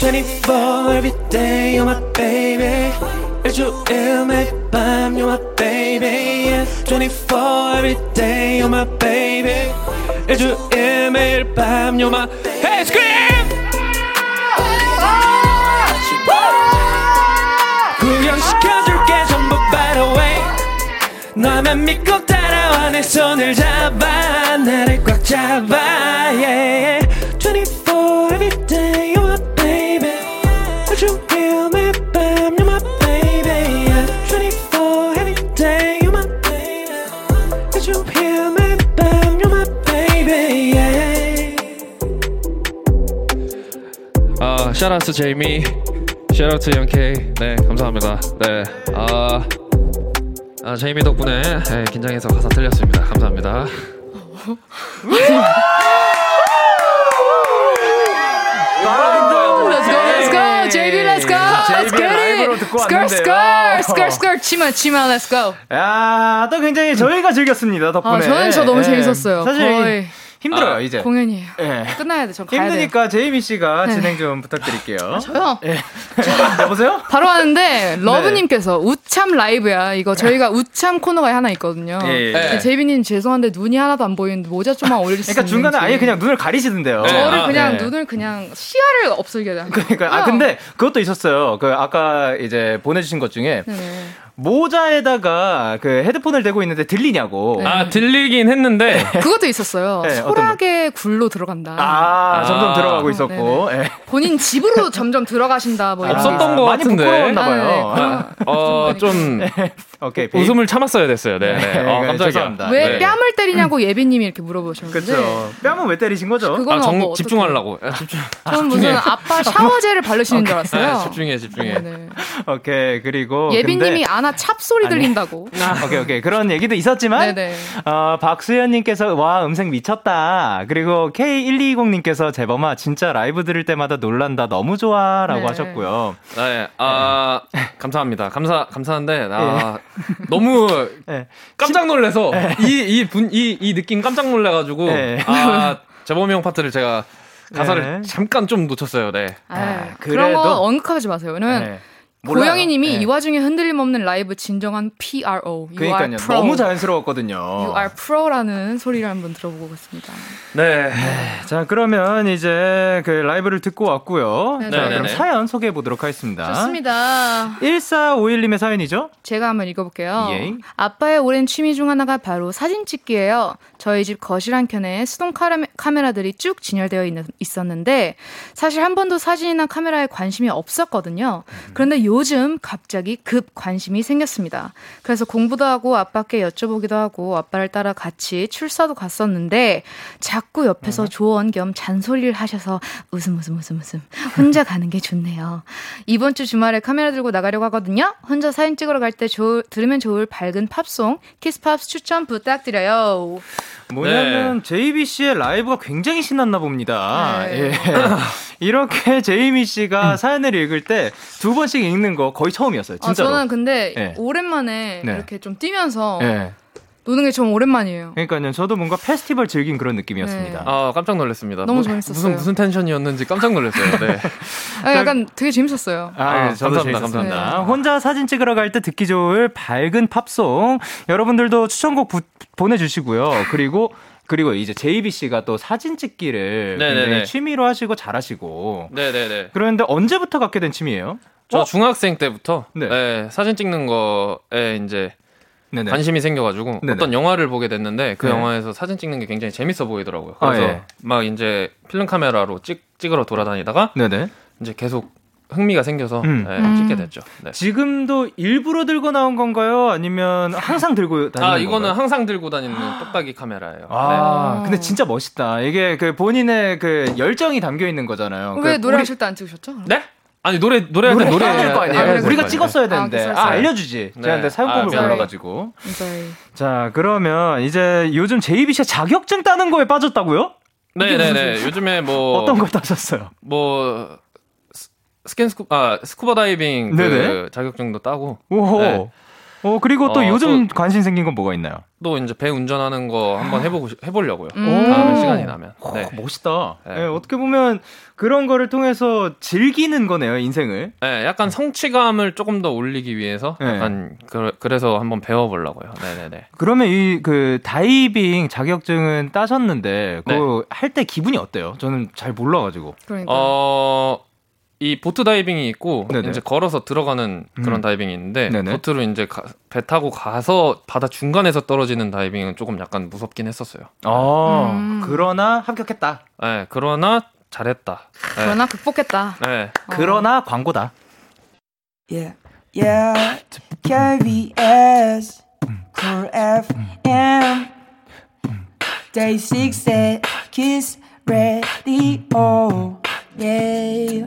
24 every day you're my baby 일주일 매일 밤 you're my baby yeah. 24 every day you're my baby 일주일 매일 밤 you're my Hey scream 너만 믿고 따라와 내 손을 잡아 나를 꽉 잡아 yeah. 24 every day you're my baby 일주일 매일 밤 you're my baby yeah. 24 every day you're my baby 일주일 매일 밤 you're my baby yeah. 아, 샤라스 제이미, 샤라스 영케이. 네, 감사합니다. 네, 아, 아 제이미 덕분에 네, 긴장해서 가사 틀렸습니다. 감사합니다. Let's go, let's go, JB, let's go, let's JB get 라이브로 it. 듣고 Skirt, 왔는데요. skirt, skirt, skirt, 치마, 치마, let's go. 야, 또 굉장히 저희가 즐겼습니다, 덕분에. 아, 저는 저 너무 예. 재밌었어요. 사실 거의 힘들어요, 아, 이제. 공연이에요. 예. 끝나야 돼, 저. 힘드니까 제이미 씨가 네. 진행 좀 부탁드릴게요. 저요. 예. 여보세요? [laughs] 바로 네. 하는데 러브님께서 우참 라이브야. 이거 저희가 우참 코너가 하나 있거든요. 예, 예. 네. 제이비님 죄송한데 눈이 하나도 안 보이는데 모자 좀만 올릴 수 그러니까 있는지. 중간에 아예 그냥 눈을 가리시던데요. 네. 저를 아, 그냥 네. 눈을 그냥 시야를 없애게 돼. 그러니까 아 근데 그것도 있었어요. 그 아까 이제 보내주신 것 중에 네. 모자에다가 그 헤드폰을 대고 있는데 들리냐고. 네. 아, 들리긴 했는데, [laughs] 그것도 있었어요. 네, 소라게 굴로 들어간다. 아, 아. 점점 들어가고 어, 있었고. 예. 본인 집으로 점점 들어가신다 뭐 없었던 많이 같은데. 부끄러웠나 아, 네. 봐요. 그럼- 어, 좀 오케이. 베이비. 웃음을 참았어야 됐어요. 네, 네. 어, 네, 깜짝이야. 왜 네. 뺨을 때리냐고 예비님이 이렇게 물어보셨는데 그렇죠. 뺨은 왜 때리신 거죠? 아, 정, 뭐 집중하려고. 집중. 저는 무슨 아빠 샤워젤을 [laughs] 바르시는 줄 알았어요. 아, [laughs] 집중해, 집중해. 네, 네. 오케이. 그리고 예비님이 근 데- 아나 찹 소리 들린다고. 오케이 오케이 그런 얘기도 있었지만 네네. 어, 박수현님께서 와 음색 미쳤다 그리고 K1220님께서 재범아 진짜 라이브 들을 때마다 놀란다 너무 좋아라고 네. 하셨고요 네, 아, 감사합니다. 감사, 감사한데, 아, 너무 네. 깜짝 놀라서, 이, 이 분, 이, 이 느낌 깜짝 놀라가지고, 네. 아, 재범이 형 파트를 제가 가사를 네. 잠깐 좀 놓쳤어요, 네. 아, 그래도- 그런 거 언급하지 마세요. 왜냐면 네. 고영희님이 네. 이 와중에 흔들림 없는 라이브 진정한 PRO. You 그러니까요 are pro. 너무 자연스러웠거든요 You are pro라는 소리를 한번 들어보고 오겠습니다. 네. 자, 그러면 이제 그 라이브를 듣고 왔고요. 네, 자, 네, 그럼 네. 사연 소개해 보도록 하겠습니다. 좋습니다. 1451님의 사연이죠? 제가 한번 읽어볼게요. 예. 아빠의 오랜 취미 중 하나가 바로 사진 찍기예요. 저희 집 거실 한 켠에 수동 카메- 카메라들이 쭉 진열되어 있, 있었는데 사실 한 번도 사진이나 카메라에 관심이 없었거든요. 그런데 요즘 갑자기 급 관심이 생겼습니다. 그래서 공부도 하고 아빠께 여쭤보기도 하고 아빠를 따라 같이 출사도 갔었는데 자꾸 옆에서 조언 겸 잔소리를 하셔서 웃음 웃음 웃음 웃음 혼자 가는 게 좋네요. 이번 주 주말에 카메라 들고 나가려고 하거든요. 혼자 사진 찍으러 갈 때 들으면 좋을 밝은 팝송 Kiss Pops 추천 부탁드려요. 뭐냐면 JB 씨의 라이브가 굉장히 신났나 봅니다. 네. 예. [laughs] 이렇게 제이미 씨가 사연을 읽을 때 두 번씩 읽는 거 거의 처음이었어요. 아, 진짜로. 저는 근데 네. 오랜만에 네. 이렇게 좀 뛰면서 예. 노는 게 좀 오랜만이에요. 그러니까요. 저도 뭔가 페스티벌 즐긴 그런 느낌이었습니다. 네. 아 깜짝 놀랐습니다. 너무 뭐, 재밌었어요. 무슨 무슨 텐션이었는지 깜짝 놀랐어요. 네. [laughs] 아, 약간 되게 재밌었어요. 아, 아, 예, 저도 감사합니다, 재밌었습니다. 감사합니다. 혼자 사진 찍으러 갈 때 듣기 좋을 밝은 팝송 여러분들도 추천곡 부- 보내주시고요. 그리고 그리고 이제 제이비 씨가 또 사진 찍기를 네네네. 굉장히 취미로 하시고 잘하시고 네네네. 그런데 언제부터 갖게 된 취미예요? 저 어? 중학생 때부터 네. 네, 사진 찍는 거에 이제 네네. 관심이 생겨가지고 네네. 어떤 영화를 보게 됐는데 그 네. 영화에서 사진 찍는 게 굉장히 재밌어 보이더라고요. 아, 그래서 예. 막 이제 필름 카메라로 찍 찍으러 돌아다니다가 네네. 이제 계속 흥미가 생겨서 음. 네, 음. 찍게 됐죠. 네. 지금도 일부러 들고 나온 건가요? 아니면 항상 들고 다니는 아 건가요? 이거는 항상 들고 다니는 똑딱이 카메라예요. 아, 네. 근데 진짜 멋있다. 이게 그 본인의 그 열정이 담겨 있는 거잖아요. 왜 그 노래 하실 때 안 찍으셨죠? 네? 네? 아니 노래 노래할 때 노래 노래 해야 될거 아니에요. 아, 그래서 우리가 그래서 찍었어야 아, 되는데. 아, 그래서. 알려주지. 네. 제가 근데 아, 사용법을 미안해요. 몰라가지고. 저희 자, 그러면 이제 요즘 JB 씨 자격증 따는 거에 빠졌다고요? 네네네. 요즘에 뭐 어떤 거 따셨어요? 뭐 스- 스캔 스쿠 아 스쿠버 다이빙 그. 자격증도 따고 오호. 네. 어, 그리고 또 어, 요즘 관심 생긴 건 뭐가 있나요? 또 이제 배 운전하는 거 한번 해보고 싶- 해보려고요. 음. 다음에 오. 시간이 나면. 어, 네. 멋있다. 네. 예, 어떻게 보면 그런 거를 통해서 즐기는 거네요, 인생을. 네, 약간 성취감을 조금 더 올리기 위해서 네. 약간 그, 그래서 한번 배워보려고요. 네네네. 그러면 이 그 다이빙 자격증은 따셨는데 네. 그거 할때 기분이 어때요? 저는 잘 몰라가지고. 그러니까 어, 이 보트 다이빙이 있고 네네. 이제 걸어서 들어가는 그런 음. 다이빙이 있는데 네네. 보트로 이제 가- 배 타고 가서 바다 중간에서 떨어지는 다이빙은 조금 약간 무섭긴 했었어요. 아, 음. 그러나 합격했다. 네, 그러나 잘했다. 네. 그러나 극복했다. 네. 어. 그러나 광고다. Yeah, yeah. KBS, Cool FM, Day 6 at Kiss Radio. Yeah.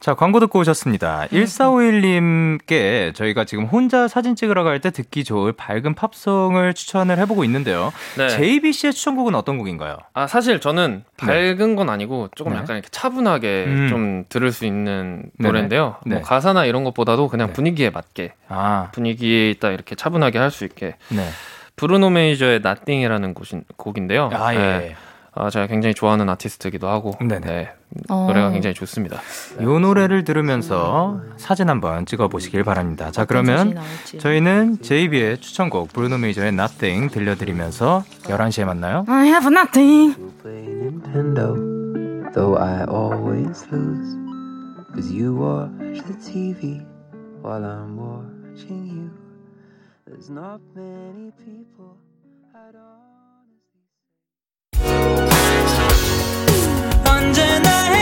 자, 광고 듣고 오셨습니다. 1451님께 저희가 지금 혼자 사진 찍으러 갈 때 듣기 좋을 밝은 팝송을 추천을 해보고 있는데요. 네. JBC의 추천곡은 어떤 곡인가요? 아 사실 저는 밝은 건 아니고 조금 네. 약간 이렇게 차분하게 음. 좀 들을 수 있는. 노래인데요. 네. 뭐 가사나 이런 것보다도 그냥 네. 분위기에 맞게 아, 분위기에 딱 이렇게 차분하게 할 수 있게 네. 브루노 메이저의 Nothing이라는 곡인, 곡인데요. 아, 예. 네. 아, 제가 굉장히 좋아하는 아티스트이기도 하고 네네. 네. 어. 노래가 굉장히 좋습니다. 이 노래를 들으면서 사진 한번 찍어보시길 바랍니다. 자, 그러면. 저희는 JB의 추천곡 브루노 메이저의 Nothing 들려드리면서 11시에 만나요. I have nothing. Nintendo, though I always lose. Cause you watch the TV while I'm watching you. There's not many people I'd 언 제나 행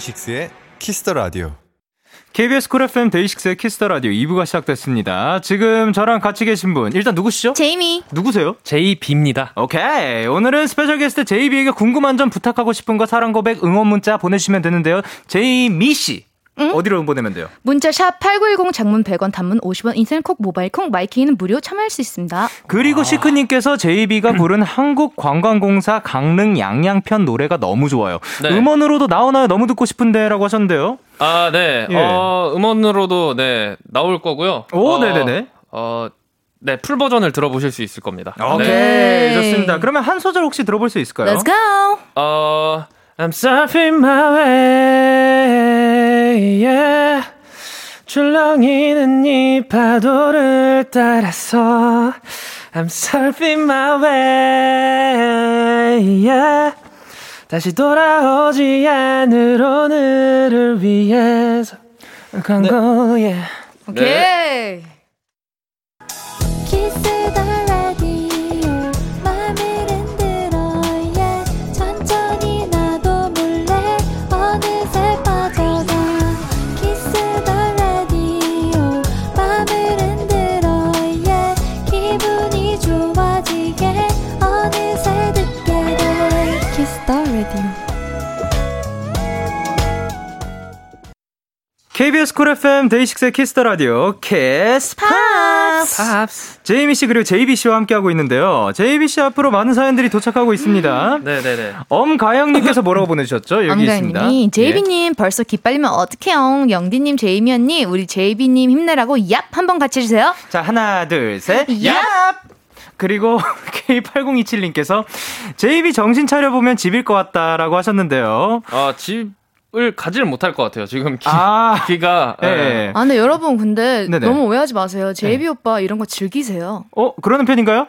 데이식스의 Kiss the Radio. KBS Cool FM 데이식스의 Kiss the Radio 2부가 시작됐습니다. 지금 저랑 같이 계신 분 일단 누구시죠? 제이미. 누구세요? JB입니다. 오케이. 오늘은 special guest 제이비에게 궁금한 점 부탁하고 싶은 거 사랑 고백 응원 문자 보내주시면 되는데요. 제이미 씨. 어디로 보내면 돼요? 문자 샵 8910 장문 100원 단문 50원 인터넷 콩 모바일 콩 마이키는 무료 참여할 수 있습니다. 그리고 시크님께서 제이비가 부른 한국관광공사 강릉 양양편 노래가 너무 좋아요. 네. 음원으로도 나오나요? 너무 듣고 싶은데라고 하셨는데요. 아, 네. 예. 어, 음원으로도 네, 나올 거고요. 오, 어, 네네네. 어, 네, 풀 버전을 들어보실 수 있을 겁니다. 오케이, 네. 좋습니다. 그러면 한 소절 혹시 들어볼 수 있을까요? Let's go. 어, I'm surfing my way. 출렁이는 이 파도를 따라서 I'm surfing my way, yeah. 다시 돌아오지 않을 오늘을 위해서 간 거야. 오케이. 키스 KBS Cool FM 데이식스의 Kiss the Radio Kiss Pops 제이미 씨 그리고 제이비 씨와 함께하고 있는데요. 제이비 씨 앞으로 많은 사연들이 도착하고 있습니다. 네네네. 엄가영님께서 뭐라고 보내주셨죠? 여기 있습니다. 엄가연님이 예. 제이비님 벌써 기빨리면 어떡해요. 영디님, 제이미 언니, 우리 제이비님 힘내라고 얍 한번 같이 해주세요. 자, 하나, 둘, 셋. 얍! 그리고 [laughs] K8027님께서 제이비 정신 차려보면 집일 것 같다라고 하셨는데요. 아, 집 을 가지를 못할 것 같아요. 지금 기, 아, [laughs] 기가. 예. 예. 아, 근데 여러분 근데 네네. 너무 오해하지 마세요. 제이비 오빠 이런 거 즐기세요. 어, 그러는 편인가요?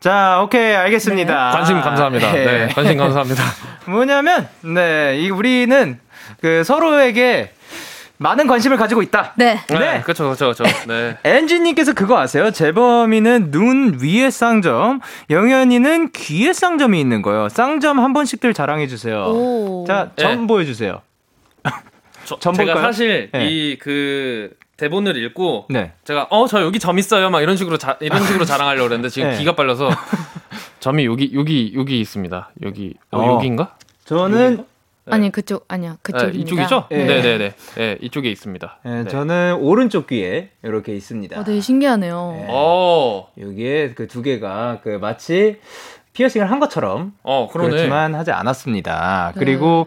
자, 오케이, 알겠습니다. 관심 감사합니다. 예. 네, 관심 감사합니다. [laughs] 뭐냐면, 네, 이 우리는 그 서로에게 많은 관심을 가지고 있다. 네. 네. 그쵸, 그쵸, 그쵸. 네. [laughs] 엔지님께서 그거 아세요? 재범이는 눈 위에 쌍점, 영현이는 귀에 쌍점이 있는 거예요. 쌍점 한 번씩들 자랑해 주세요. 오. 자, 점 네. 보여주세요. [laughs] 저, 점 제가 볼까요? 사실 네. 이그 대본을 읽고 네. 제가 어 저 여기 점 있어요 막 이런 식으로 자, 이런 식으로 자랑하려고 그랬는데 지금 네. 기가 빨려서 [laughs] 점이 여기 여기 여기 있습니다. 여기 어, 어. 여기인가? 저는, 아니 그쪽 아니야 네, 그쪽입니다. 이쪽이죠? 네. 네, 네, 네. 네, 이쪽에 있습니다. 예, 네. 저는 오른쪽 귀에 이렇게 있습니다. 어, 되게 신기하네요. 어, 여기에 그 두 개가 그 마치 피어싱을 한 것처럼 어, 그러네. 그렇지만 하지 않았습니다. 그리고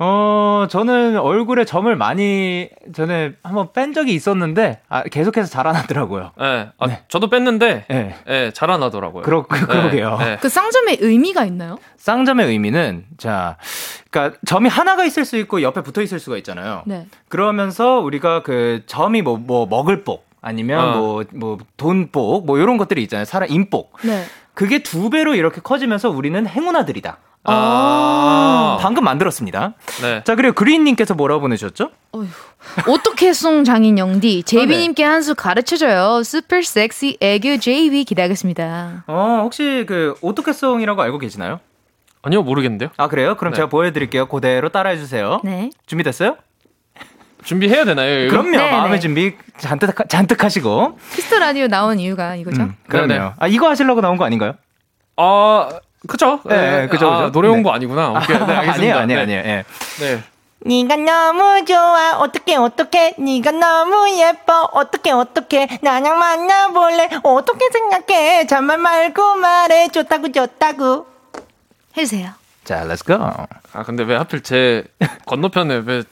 어 저는 얼굴에 점을 많이 전에 한번 뺀 적이 있었는데 아, 계속해서 자라나더라고요. 네, 아, 저도 뺐는데 예. 네, 자라나더라고요. 그러- 그- 그러게요. 네, 네. 그 쌍점의 의미가 있나요? 쌍점의 의미는 자, 그러니까 점이 하나가 있을 수 있고 옆에 붙어 있을 수가 있잖아요. 네. 그러면서 우리가 그 점이 뭐 뭐 먹을 복 아니면 어. 뭐뭐 돈복 뭐 이런 것들이 있잖아요. 사람 인복. 네. 그게 두 배로 이렇게 커지면서 우리는 행운아들이다. 아, 방금 만들었습니다. 네. 자, 그리고 그린님께서 뭐라고 보내셨죠? 어떻게 song 장인 영디 아, 제이비님께 한 수 가르쳐줘요. super sexy 애교 제이비 기다리겠습니다. 어, 혹시 그 어떻게 song이라고 알고 계시나요? 아니요, 모르겠는데요. 아, 그래요? 그럼 네. 제가 보여드릴게요. 그대로 따라해주세요. 네. 준비됐어요? 준비해야 되나요? 이거? 그럼요. 네, 마음의 네. 준비 잔뜩, 하- 잔뜩 하시고. Kiss the Radio 나온 이유가 이거죠? 음, 그럼요. 네, 네. 아, 이거 하시려고 나온 거 아닌가요? 아, 그쵸? 네, 그죠, 아, 그죠. 노래 네. 홍보 아니구나. 오케이, 네, 알겠습니다. 아니에요, 아니에요, 네. 아니에요. 예. 네. 네가 너무 좋아 어떡해 어떡해 네가 너무 예뻐 어떡해 어떡해 나랑 만나볼래 어떻게 생각해 잔말 말고 말해 좋다고 좋다고 해주세요. 자, let's go. 아, 근데 왜 하필 제 건너편에 왜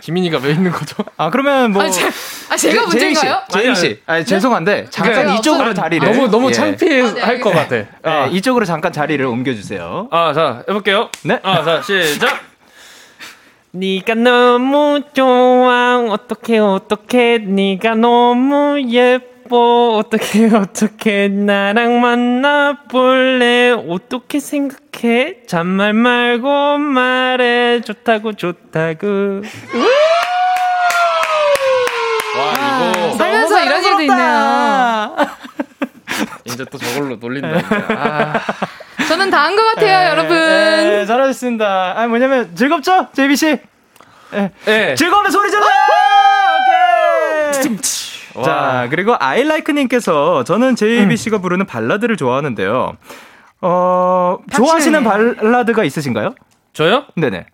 지민이가 왜 있는 거죠? 아, 그러면 뭐. 아, 제, 아 제가 제- 제임 씨, 문제인가요? 제임 씨. 아, 죄송한데, 잠깐 제가 이쪽으로 자리를. 너무 너무 예. 창피할 것 같아. 아, 네, 이쪽으로 잠깐 자리를 옮겨주세요. 아, 자, 해볼게요. 네. 아, 자, 시작. [laughs] 네가 너무 좋아 어떡해 어떡해 네가 너무 예뻐 어떡해 어떡해 [laughs] 나랑 만나볼래 어떻게 생각해 잔말 말고 말해 좋다고 좋다고 와 이거 살면서 이런 일도 있네요. [laughs] 이제 또 저걸로 놀린다 이제. 아, 저는 다 한 것 같아요, 여러분. 네, 잘하셨습니다. 아, 뭐냐면, 즐겁죠? 제이비씨? 네. 즐거우면 소리 질러! 오케이! 자, 그리고 아이라이크님께서 저는 제이비씨가 부르는 발라드를 좋아하는데요. 어, 좋아하시는 발라드가 있으신가요? 저요? 네네.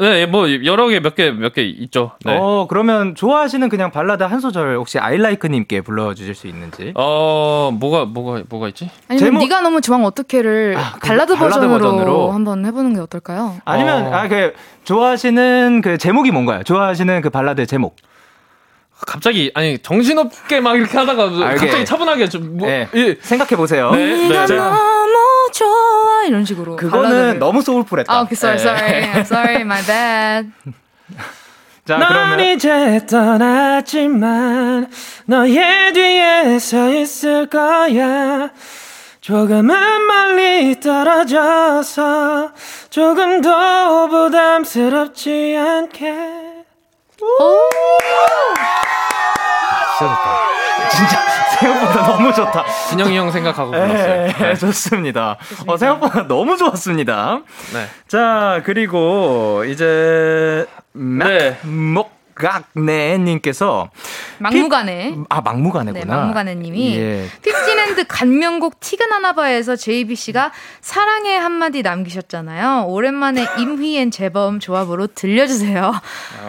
네, 뭐 여러 개 몇 개 몇 개 있죠. 네. 어, 그러면 좋아하시는 그냥 발라드 한 소절 혹시 아이라이크님께 불러주실 수 있는지. 어, 뭐가 뭐가 뭐가 있지? 아니면 제목- 네가 너무 좋아 어떻게를 아, 그 발라드, 발라드 버전으로, 버전으로. 한번 해보는 게 어떨까요? 아니면, 어. 아, 그, 좋아하시는 그 제목이 뭔가요? 좋아하시는 그 발라드 제목. 갑자기 아니 정신없게 막 이렇게 하다가 알게. 갑자기 차분하게 좀 뭐, 네. 예. 생각해 보세요. 네, 네, 네. 너무 좋아 이런 식으로. 그거는 발라드를. 너무 소울풀했다. 아, 오케이, sorry, 예. sorry, I'm sorry, my bad. [laughs] 자, 그러면. 이제 떠났지만 너의 뒤에 서 있을 거야 조금은 멀리 떨어져서 조금 더 부담스럽지 않게 진짜 생각보다 너무 좋다. 진영이 형 생각하고 불렀어요 네, 좋습니다. 어, 생각보다 너무 좋았습니다. 네. 자, 그리고 이제 네. 목각네님께서 막무가내. 아 막무가내구나. 네, 막무가내님이 예. 피프티랜드 간명곡 티가 나나봐에서 JB 씨가 사랑의 한마디 남기셨잖아요. 오랜만에 임휘엔 재범 조합으로 들려주세요.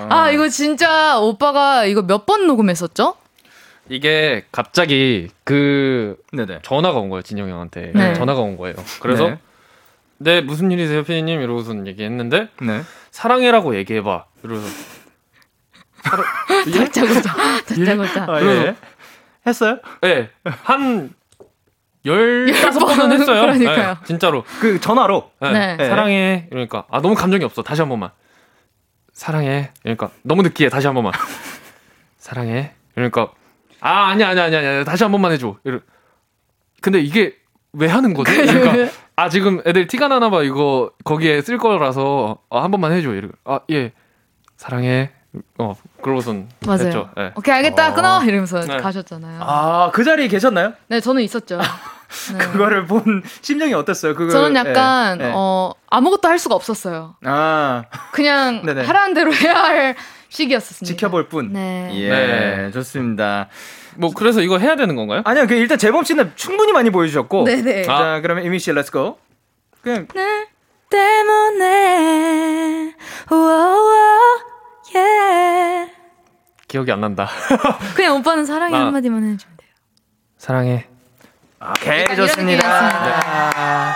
아 이거 진짜 오빠가 이거 몇 번 녹음했었죠? 이게 갑자기 그 네네. 전화가 온 거예요 진영이 형한테 네. 전화가 온 거예요 그래서 네. 네, 무슨 일이세요 피디님 이러고선 얘기했는데 네. 사랑해라고 얘기해봐 이러면서 다짜고짜 다짜고짜. 아, 예. 했어요? 네, 한 15번은 [laughs] 했어요. 그러니까요. 네, 진짜로. 그 전화로. 네, 네. 사랑해. 이러니까, 아, 너무 감정이 없어. 다시 한 번만. 사랑해. 이러니까, 너무 느끼해. 다시 한 번만. [laughs] 사랑해. 이러니까, 아, 아니야, 아니야, 아니야, 아니야. 다시 한 번만 해줘. 이러... 근데 이게 왜 하는 거지? [laughs] 그러니까, 아, 지금 애들 티가 나나 봐. 이거, 거기에 쓸 거라서, 아, 한 번만 해줘. 이러 아, 예. 사랑해. 어, 그러고선 맞아요. 했죠. 네. 오케이 알겠다 끊어 이러면서 네. 가셨잖아요. 아, 그 자리에 계셨나요? 네 저는 있었죠. 네. 그거를 본 심정이 어땠어요? 그거 저는 약간 예, 예. 어 아무것도 할 수가 없었어요. 아, 그냥 [laughs] 네네. 하라는 대로 해야 할 시기였습니다. 지켜볼 뿐. 네. 예, 네. 좋습니다. 뭐, 그래서 이거 해야 되는 건가요? 아니요, 그 일단 재범 씨는 충분히 많이 보여주셨고. 네네. 자, 그러면 제이미 씨, let's go. 그냥 네 때문에 우와우와 예. 기억이 안 난다. [laughs] 그냥 오빠는 사랑해 아. 한마디만 해주면 돼요. 사랑해. 오케이, 좋습니다.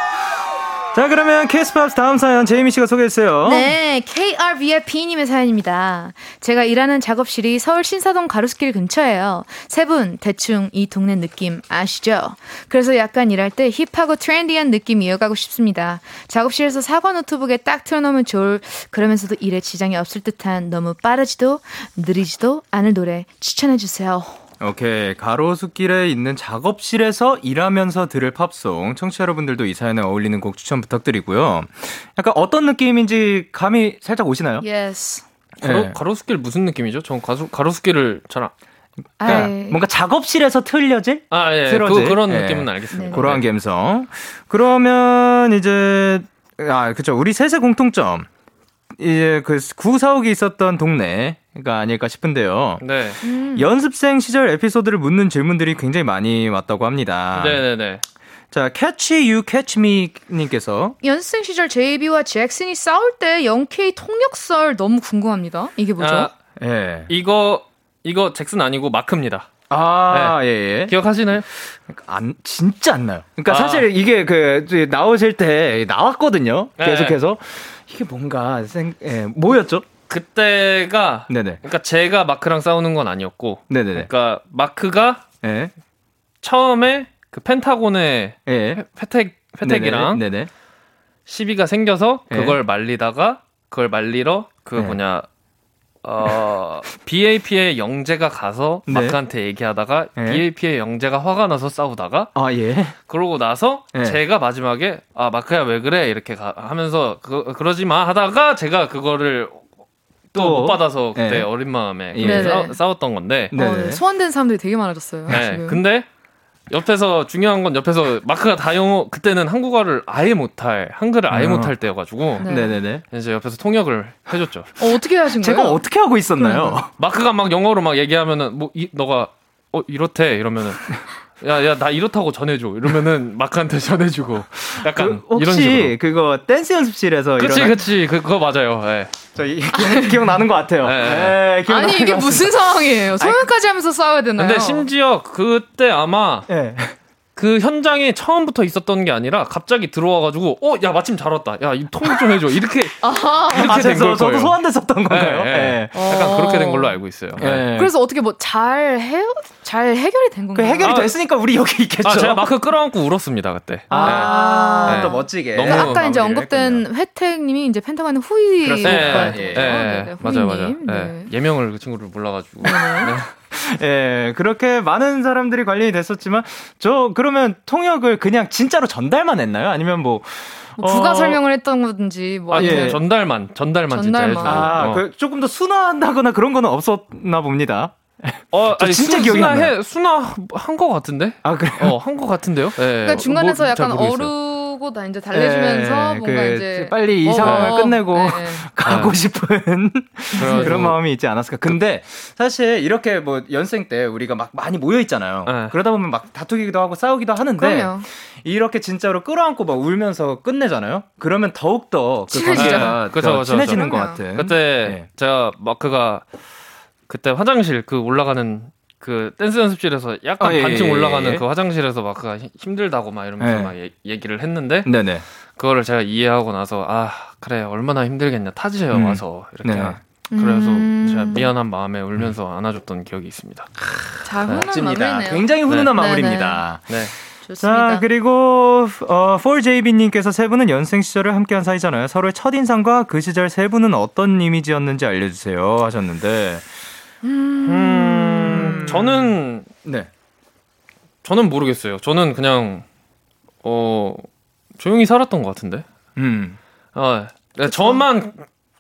자, 그러면 Kiss Pops 다음 사연 제이미 씨가 소개했어요. 네, KRVIP님의 사연입니다. 제가 일하는 작업실이 서울 신사동 가로수길 근처예요. 세 분 대충 이 동네 느낌 아시죠? 그래서 약간 일할 때 hip하고 trendy한 느낌 이어가고 싶습니다. 작업실에서 사과 노트북에 딱 틀어놓으면 좋을 그러면서도 일에 지장이 없을 듯한 너무 빠르지도 느리지도 않을 노래 추천해 주세요. 오케이. 가로수길에 있는 작업실에서 일하면서 들을 팝송. 청취자 여러분들도 이 사연에 어울리는 곡 추천 부탁드리고요. 약간 어떤 느낌인지 감이 살짝 오시나요? Yes. 가로, 네. 가로수길 무슨 느낌이죠? 전 가로, 가로수길을 잘 안. 그러니까 아이, 뭔가 작업실에서 틀려질 아, 예. 틀어질? 그, 그런 예. 느낌은 알겠습니다. 그러한 감성. 그러면 이제 아 그쵸 우리 셋의 공통점 이제 그 구사옥이 있었던 동네 가 아닐까 싶은데요. 네. 연습생 시절 에피소드를 묻는 질문들이 굉장히 많이 왔다고 합니다. 네네네. 자, Catch You Catch Me 님께서 연습생 시절 JB와 잭슨이 싸울 때 0K 통역설 너무 궁금합니다. 이게 뭐죠? 아, 예. 이거, 이거 잭슨 아니고 마크입니다. 아, 예, 예. 기억하시나요? 안, 진짜 안 나요. 그러니까 아. 사실 이게 그, 이제 나오실 때 나왔거든요. 네. 계속해서. 이게 뭔가, 생, 예, 뭐였죠? 그때가, 네네. 그러니까 제가 마크랑 싸우는 건 아니었고, 네네네. 그러니까 마크가 예. 처음에 그 펜타곤의 예. 패택, 패택이랑 네네. 시비가 생겨서 예. 그걸 말리다가 그걸 말리러 그 네. 뭐냐 어 [laughs] BAP의 영재가 가서 네. 마크한테 얘기하다가 네. BAP의 영재가 화가 나서 싸우다가 아, 예. 그러고 나서 네. 제가 마지막에 아 마크야 왜 그래 이렇게 가- 하면서 그, 그러지 마 하다가 제가 그거를 또 또. 못 받아서 그때 네. 어린 마음에 예. 싸, 싸웠던 건데. 어, 네. 소환된 사람들이 되게 많아졌어요. 네. 지금. 근데 옆에서 중요한 건 옆에서 마크가 다 영어 그때는 한국어를 아예 못할 한글을 아예 어. 못할 때여가지고 네. 네네네. 이제 옆에서 통역을 해줬죠. 어, 어떻게 하신 거예요? 제가 어떻게 하고 있었나요? 마크가 막 영어로 막 얘기하면은 뭐 이, 너가 어 이렇대 이러면은 야, 야, 나 이렇다고 전해줘. 이러면은 마크한테 [laughs] 전해주고. 약간 그 이런 혹시 식으로. 그거 댄스 연습실에서 그치, 그치. 그, 그거 맞아요. 예. 저 이- 기억 나는 것 같아요. 네. 네, 기억나는 아니 이게 것 무슨 상황이에요? 소연까지 하면서 싸워야 되나요? 근데 심지어 그때 아마. 네. 그 현장에 처음부터 있었던 게 아니라 갑자기 들어와가지고, 어, 야, 마침 잘 왔다. 야, 이 통역 좀 해줘. 이렇게, [laughs] 이렇게 아, 된 저, 걸 저도 거예요. 소환됐었던 건가요? 예, 네. 예. 약간 그렇게 된 걸로 알고 있어요. 예. 네. 그래서 어떻게 뭐 잘 해, 잘 해결이 된그 건가요? 해결이 아, 됐으니까 우리 여기 있겠죠. 아, 제가 마크 끌어안고 울었습니다, 그때. 아, 네. 또 멋지게. 너무 그러니까 아까 이제 언급된. 혜택님이 이제 펜타곤의 후이 그렇습니다. 예, 예. 네, 네, 맞아요, 맞아요. 예. 네. 예명을 그 친구를 몰라가지고. 네. [laughs] 예, 그렇게 많은 사람들이 관련이 됐었지만, 저, 그러면 통역을 그냥 진짜로 전달만 했나요? 아니면 뭐, 뭐 부가 어, 설명을 했던 건지 뭐 아니, 예. 전달만, 전달만 진짜 전달만. 해주고. 아, 어. 그 조금 더 순화한다거나 그런 거는 없었나 봅니다. 어, 저 진짜 기억이 안 나요. 순화해, 순화 한 거 같은데? 아, 그래요? 어, 한 거 같은데요? 예. 그러니까 중간에서 뭐, 잘 약간 모르겠어요. 어르고 다 이제 달래주면서 예, 뭔가 그, 이제 빨리 이 어, 상황을 끝내고 네. [laughs] 가고 네. 싶은 그래가지고- [laughs] 그런 마음이 있지 않았을까. 근데 사실 이렇게 뭐 연생 때 우리가 막 많이 모여 있잖아요. 네. 그러다 보면 막 다투기도 하고 싸우기도 하는데 그럼요. 이렇게 진짜로 끌어안고 막 울면서 끝내잖아요. 그러면 더욱 더그. 관계가 네, 그쵸, 더 그쵸, 친해지는 그쵸. 것 같은. 그때 네. 제가 마크가 그때 화장실 그 올라가는 그 댄스 연습실에서 약간 아, 예, 반쯤 예, 올라가는 예. 그 화장실에서 마크가 힘- 힘들다고 막 이러면서 네. 막 얘- 얘기를 했는데 네네. 그거를 제가 이해하고 나서 아 그래 얼마나 힘들겠냐 타지에 음. 와서 이렇게 네. 그래서 음. 제가 미안한 마음에 울면서 안아줬던 기억이 있습니다. 잘 훈훈한 멋집니다. 마무리네요. 굉장히 훈훈한 네. 마무리입니다. 네. 좋습니다. 자, 그리고 어 4JB님께서 세 분은 연생 시절을 함께한 사이잖아요. 서로의 첫 인상과 그 시절 세 분은 어떤 이미지였는지 알려주세요 하셨는데, 음, 저는 네, 저는 모르겠어요. 저는 그냥 어 조용히 살았던 것 같은데. 음, 어, 네, 저만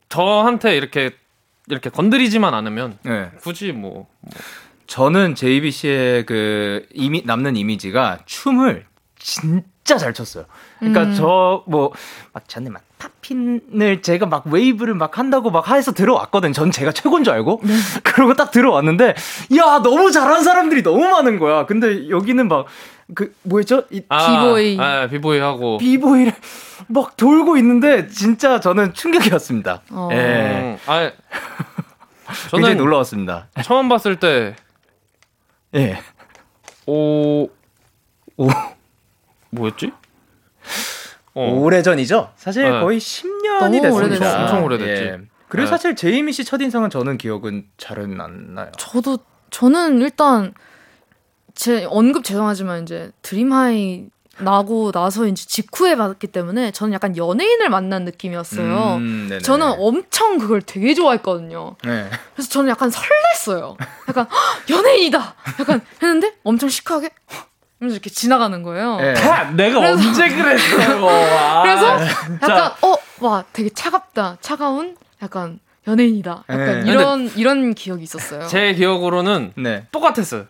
저한테 이렇게 이렇게 건드리지만 않으면 네. 굳이 뭐 저는 JB 씨의 그 이미 남는 이미지가 춤을 진짜 잘 췄어요. 그러니까 음. 저뭐막 전에 막 popping을 제가 막 웨이브를 막 한다고 막 해서 들어왔거든. 전 제가 최고인 줄 알고. [laughs] 그러고 딱 들어왔는데 야 너무 잘하는 사람들이 너무 많은 거야. 근데 여기는 막 그 뭐였죠? 이 비보이. 아, 비보이 하고 b-boy를 막 돌고 있는데 진짜 저는 충격이었습니다. 어. 예. 음, 아 굉장히 저는 놀라웠습니다. 처음 봤을 때 예. 오, 오. 뭐였지? 어. 오래전이죠? 사실 네. 거의 10년이 너무 됐습니다. 엄청 오래됐지. 예. 그리고 네. 사실 제이미 씨 첫인상은 저는 기억은 잘은 안 나요. 저도 저는 일단 제 언급 죄송하지만 이제 드림하이 나고 나서 이제 직후에 봤기 때문에 저는 약간 연예인을 만난 느낌이었어요. 음. 저는 엄청 그걸 되게 좋아했거든요. 네. 그래서 저는 약간 설렜어요. 약간 "헉, 연예인이다. 약간 했는데 엄청 시크하게 헉, 이러면서 이렇게 지나가는 거예요. 예. 내가 그래서- 언제 그랬어요? [laughs] 아, 그래서 약간 어와 되게 차갑다. 차가운 약간 연예인이다. 약간 네. 이런 이런 기억이 있었어요. 제 기억으로는 네. 똑같았어요.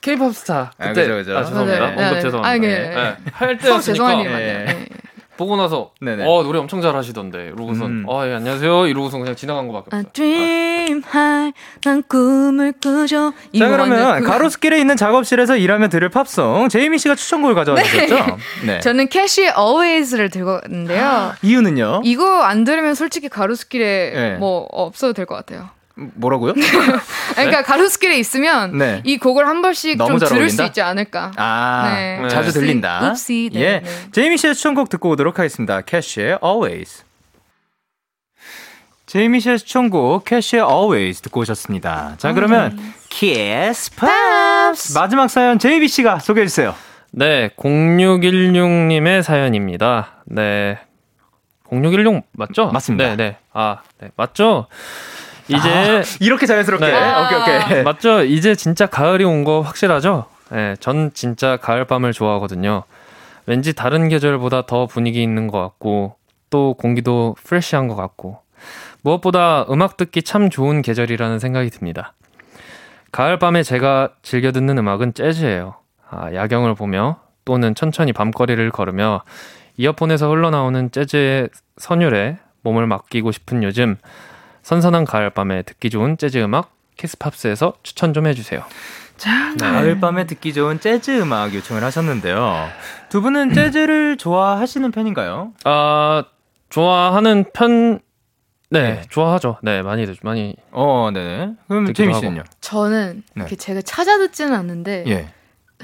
케이팝 스타 아, 그때 그죠, 그죠. 아, 죄송합니다. 네, 네, 언급 네. 죄송합니다. 아, 네. 네. 할 때였으니까 죄송한 일 예. 많네요. 네. 보고 나서 네네. 어 노래 엄청 잘하시던데 이러고선 음. 어 예, 안녕하세요 이러고선 그냥 지나간 거밖에 없어요. dream high, 난 꿈을 꾸죠. 자 그러면 그- 가로수길에 있는 작업실에서 일하면 들을 팝송 제이미 씨가 추천곡을 가져와 주셨죠? 네. [laughs] 저는 keshi Always를 들고 왔는데요. [gasps] 이유는요? 이거 안 들으면 솔직히 가로수길에 네. 뭐 없어도 될 것 같아요. 뭐라고요? [laughs] 그러니까 가로수길에 있으면 네. 이 곡을 한 번씩 좀잘 들을 어울린다? 수 있지 않을까. 아, 네. 자주 읍시, 들린다. 읍시, 네, 예. 네. 제이미 씨의 추천곡 듣고 오도록 하겠습니다. 캐시의 Always. 제이미 씨의 추천곡 캐시의 Always 듣고 오셨습니다. 자, 그러면 키스 팝스 마지막 사연 제이비 씨가 소개해 주세요. 네, 0616 님의 사연입니다. 네. 0616 맞죠? 맞습니다. 네, 네. 아, 네. 맞죠? 이제 아, 이렇게 자연스럽게. 네. 오케이, 오케이. 맞죠? 이제 진짜 가을이 온 거 확실하죠? 네, 전 진짜 가을 밤을 좋아하거든요. 왠지 다른 계절보다 더 분위기 있는 것 같고, 또 공기도 프레시한 것 같고, 무엇보다 음악 듣기 참 좋은 계절이라는 생각이 듭니다. 가을 밤에 제가 즐겨 듣는 음악은 재즈예요. 아, 야경을 보며 또는 천천히 밤거리를 걸으며 이어폰에서 흘러나오는 재즈의 선율에 몸을 맡기고 싶은 요즘 선선한 가을밤에 듣기 좋은 재즈 음악 키스팝스에서 추천 좀 해주세요. 자, 가을 밤에 듣기 좋은 재즈 음악 요청을 하셨는데요. 두 분은 재즈를 좋아하시는 편인가요? 아 좋아하는 편. 네, 네. 좋아하죠. 네, 많이 듣- 많이. 어, 네. 그럼 하고. 씨는요? 저는 네. 이렇게 제가 찾아 듣지는 않는데 예.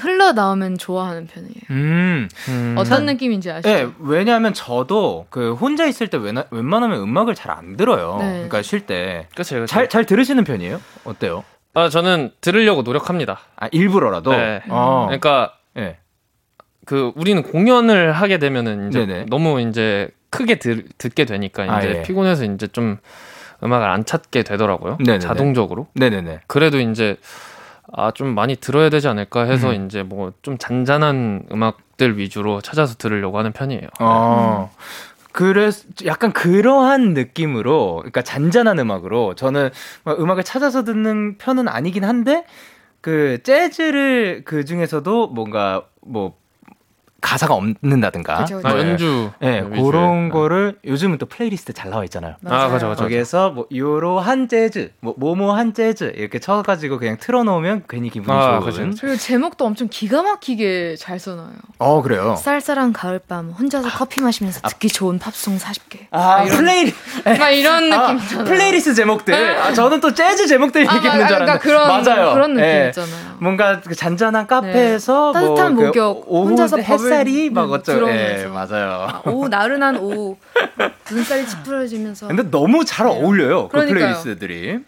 흘러 나오면 좋아하는 편이에요. 음. 음, 어떤 느낌인지 아시죠? 예, 왜냐하면 저도 그 혼자 있을 때 웬, 웬만하면 음악을 잘 안 들어요. 네. 그러니까 쉴 때. 그렇죠. 잘, 잘 들으시는 편이에요? 어때요? 아 저는 들으려고 노력합니다. 아, 일부러라도? 네. 어. 그러니까 예. 그 우리는 공연을 하게 되면은 이제 네네. 너무 이제 크게 들, 듣게 되니까 이제 아, 예. 피곤해서 이제 좀 음악을 안 찾게 되더라고요. 네네네. 자동적으로. 네네네. 그래도 이제 아 좀 많이 들어야 되지 않을까 해서 음. 이제 뭐 좀 잔잔한 음악들 위주로 찾아서 들으려고 하는 편이에요. 어. 그래서 약간 그러한 느낌으로, 그러니까 잔잔한 음악으로 저는 막 음악을 찾아서 듣는 편은 아니긴 한데 그 재즈를 그 중에서도 뭔가 뭐 가사가 없는다든가, 그죠, 그죠. 아, 네. 연주. 네, 위주의. 그런 거를 요즘은 또 플레이리스트 잘 나와 있잖아요. 아, 그죠, 그죠. 거기에서 뭐 요로한 재즈, 뭐 뭐뭐한 재즈 이렇게 쳐가지고 그냥 틀어놓으면 괜히 기분이 아, 좋은. 그리고 제목도 엄청 기가 막히게 잘 써놔요. 어 그래요. 쌀쌀한 가을밤 혼자서 커피 마시면서 듣기 좋은 팝송 40개. 아 플레이 막 이런 아, 느낌이잖아요. 플레이리스트 제목들. 아, 저는 또 재즈 제목들 아, 얘기하는 줄 그러니까 알았는데. 그런 맞아요. 그런 느낌 예. 있잖아요. 뭔가 그 잔잔한 카페에서 네. 뭐 따뜻한 그 목욕, 오후 혼자서 법을 햇살이 막 음, 어쩌고 예. 맞아요. 오 나른한 오후 [laughs] 눈살이 찌푸려지면서 근데 너무 잘 어울려요. 그 그러니까요. playlist들이.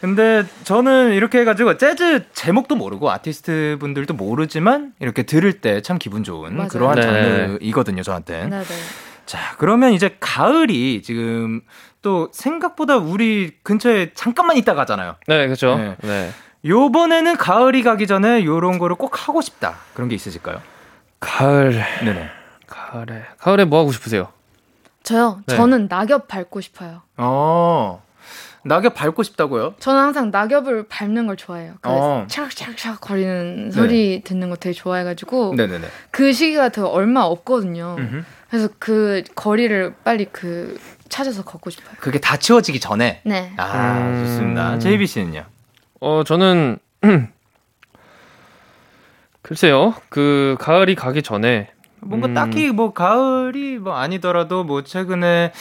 근데 저는 이렇게 해가지고 재즈 제목도 모르고 아티스트 분들도 모르지만 이렇게 들을 때 참 기분 좋은 맞아요. 그러한 네. 장르이거든요, 저한테. 네 네. 자, 그러면 이제 가을이 지금 또 생각보다 우리 근처에 잠깐만 있다 가잖아요. 네, 그렇죠. 네. 네. 요번에는 가을이 가기 전에 요런 거를 꼭 하고 싶다. 그런 게 있으실까요? 가을. 네네. 가을에. 가을에 뭐 하고 싶으세요? 저요. 네. 저는 낙엽 밟고 싶어요. 어, 낙엽 밟고 싶다고요? 저는 항상 낙엽을 밟는 걸 좋아해요. 그 어. 차락차락차락 거리는 소리 듣는 거 되게 좋아해가지고 네네네. 그 시기가 더 얼마 없거든요. 음흠. 그래서 그 거리를 빨리 그 찾아서 걷고 싶어요. 그게 다 치워지기 전에. 네. 아, 음. 좋습니다. 제이비 씨는요? 어, 저는 [clears throat] 글쎄요. 그 가을이 가기 전에 뭔가 음. 딱히 뭐 가을이 뭐 아니더라도 뭐 최근에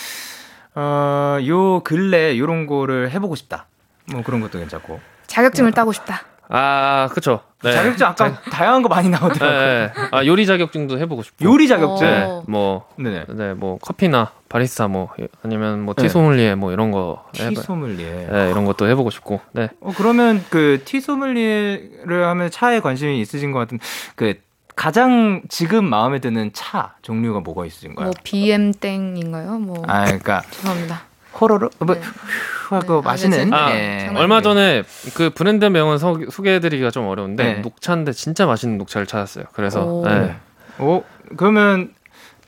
어, 요 근래 요런 거를 해보고 싶다. 뭐 그런 것도 괜찮고. 자격증을 따고 싶다. 아, 그쵸. 네. 자격증 아까 다양한 거 많이 나오더라고요. 네. 아, 요리 자격증도 해보고 싶고. 요리 자격증. 네. 어. 뭐, 네네. 네, 뭐 커피나 바리스타 뭐 아니면 뭐 네. 티소믈리에 뭐 이런 거티 해봐- 소믈리에. 네, 이런 것도 해보고 싶고. 네. 어, 그러면 그 티 소믈리에를 하면 차에 관심이 있으신 것 같은 그 가장 지금 마음에 드는 차 종류가 뭐가 있으신가요? 뭐 BM 땡인가요? 뭐 아, 그러니까 [laughs] 죄송합니다. 호로로 뭐 네. 후 하고 네, 마시는. 아, 예. 장난 얼마 전에 그 브랜드 명은 소, 소개해드리기가 좀 어려운데 네. 녹차인데 진짜 맛있는 녹차를 찾았어요. 그래서 오. 네. 오, 그러면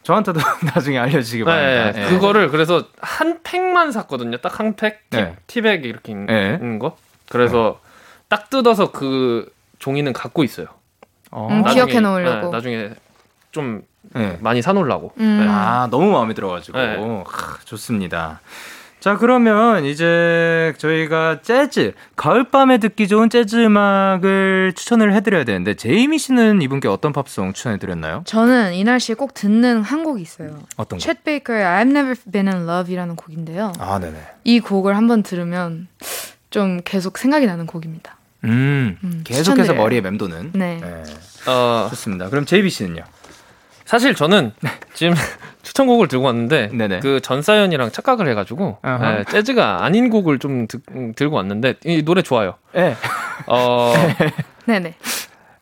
저한테도 [laughs] 나중에 알려주시기 네, 바랍니다. 예. 그거를 그래서 한 팩만 샀거든요. 딱 한 팩, 티, 네. 티백 이렇게 있는 네. 거. 그래서 딱 뜯어서 그 종이는 갖고 있어요. 어. 음, 기억해 놓으려고. 네, 나중에 좀 네. 많이 사놓으려고. 음. 네. 아, 너무 마음에 들어가지고. 네. 하, 좋습니다. 자, 그러면 이제 저희가 재즈, 가을밤에 듣기 좋은 재즈 음악을 추천을 해드려야 되는데, 제이미 씨는 이분께 어떤 팝송 추천해드렸나요? 저는 이 날 씨에 꼭 듣는 한 곡이 있어요. 어떤 거? 챗 베이커의 I've Never Been in Love이라는 곡인데요. 아, 네네. 이 곡을 한번 들으면 좀 계속 생각이 나는 곡입니다. 음, 음, 계속해서 추천드려요. 머리에 맴도는. 네. 어, 좋습니다. 그럼 제이비 씨는요? 사실 저는 [laughs] 지금 [laughs] 추천곡을 들고 왔는데 네네. 그 전사연이랑 착각을 해가지고. 네, 재즈가 아닌 곡을 좀 듣- 음, 들고 왔는데 이 노래 좋아요. 네. 어, [laughs] 네네.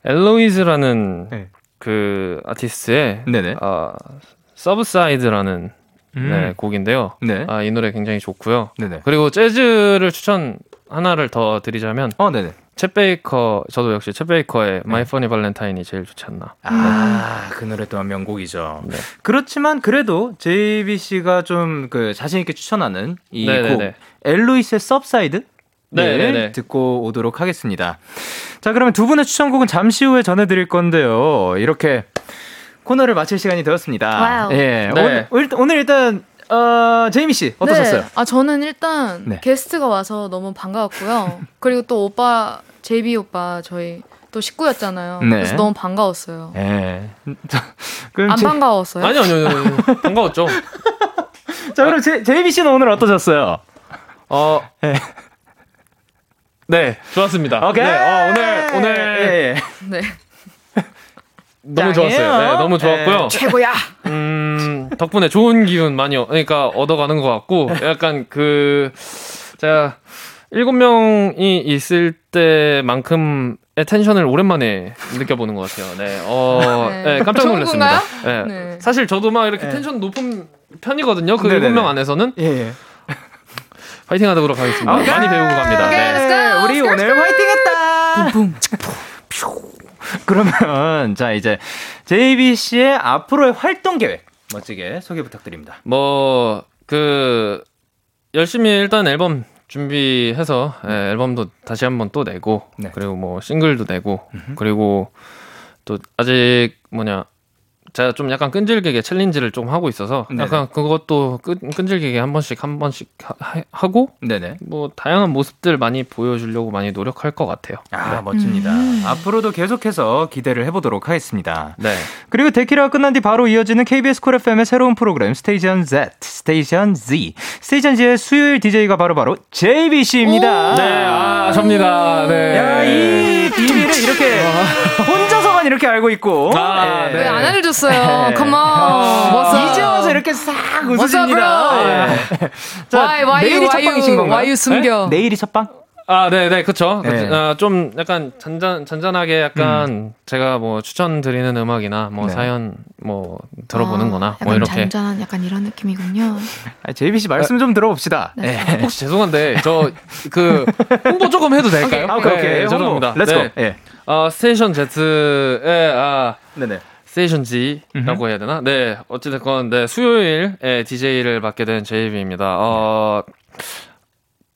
엘로이즈라는 네. 그 아티스트의 네네. 어, Subside라는 음. 네, 곡인데요. 네. 아, 이 노래 굉장히 좋고요. 네네. 그리고 재즈를 추천 하나를 더 드리자면 어, 네네. 챗 베이커 저도 역시 챗 베이커의 My Funny Valentine이 제일 좋지 않나. 아, 그 노래 또한 명곡이죠. 네. 그렇지만 그래도 JB 씨가 좀 그 자신 있게 추천하는 이. 곡 엘로이즈의 Subside 네. 듣고 오도록 하겠습니다. 자, 그러면 두 분의 추천곡은 잠시 후에 전해 드릴 건데요. 이렇게 코너를 마칠 시간이 되었습니다. Wow. 예, 네. 오늘, 오늘 일단 어, 제이미 씨 어떠셨어요? 네. 아 저는 일단 네. 게스트가 와서 너무 반가웠고요. [laughs] 그리고 또 오빠 제이비 오빠 저희 또 식구였잖아요. 네. 그래서 너무 반가웠어요. 예. 자, 그럼 안 제, 반가웠어요? 아니요, 아니요, 아니요. 반가웠죠. [laughs] 자, 그럼 제, 제이비 씨는 오늘 어떠셨어요? 어, 예. 네, 좋았습니다. 오케이. 네, 어, 오늘, 오늘 예, 예. 네. 너무 짱이에요. 좋았어요. 네, 너무 좋았고요. 최고야. [laughs] 음, 덕분에 좋은 기운 많이, 어- 그러니까 얻어가는 것 같고, 약간 그, 제가 일곱 명이 있을 때만큼 의 텐션을 오랜만에 느껴보는 것 같아요. 네, 어, 네. 네, 깜짝 놀랐습니다. 네. 네. 사실 저도 막 이렇게 네. 텐션 높은 편이거든요. 그 네네네. 일곱 명 안에서는. 예, 예. 파이팅 하도록 하겠습니다. 오케이. 많이 배우고 갑니다. 오케이, 네. 우리 오늘 화이팅 했다! [laughs] 그러면, 자, 이제, 제이비 씨의 앞으로의 활동 계획, 멋지게 소개 부탁드립니다. 뭐, 그, 열심히 일단 앨범 준비해서, 예, 앨범도 다시 한번 또 내고, 네. 그리고 뭐, 싱글도 내고, 그리고 또, 아직 뭐냐, 제가 좀 약간 끈질기게 challenge를 좀 하고 있어서, 네네. 약간 그것도 끈, 끈질기게 한 번씩 한 번씩 하, 하고, 네네. 뭐, 다양한 모습들 많이 보여주려고 많이 노력할 것 같아요. 아, 멋집니다. 앞으로도 계속해서 기대를 해보도록 하겠습니다. 네. 그리고 데키라가 끝난 뒤 바로 이어지는 KBS 쿨 FM의 새로운 프로그램 스테이션 Z, 스테이션 Z. 스테이션 Z의 수요일 DJ가 바로바로 JB 씨입니다. 네, 아, 접니다. 네. 야, 이 비밀을 이렇게 혼자 서만 이렇게 알고 있고. 아, 예. 네. 왜안 알려줬어요? 네. Come on. 이제 와서 이렇게 싹 웃으십니다. 예. [laughs] 자, Why, why 내일이 첫 why 방이신 you, 건가요? you 숨겨? 네? 내일이 첫 방? 아, 네, 네, 그쵸. 그, 네. 아, 좀 약간 잔잔, 잔잔하게 약간 제가 뭐 추천드리는 음악이나 뭐 네. 사연 뭐 들어보는 거나 아, 뭐 이렇게. 잔잔한 약간 이런 느낌이군요. 아, 제이비 씨 말씀 좀 들어봅시다. 네. 혹시 죄송한데, 저 그 홍보 조금 해도 될까요? 아, 오케이, 오케이. 네, 홍보. 죄송합니다. Let's go. 네. 예. 어, 스테이션 Z의, 아, 네네. 스테이션 G라고 해야 되나? 네, 어찌됐건, 네, 수요일 에 DJ를 맡게 된 JB입니다. 어,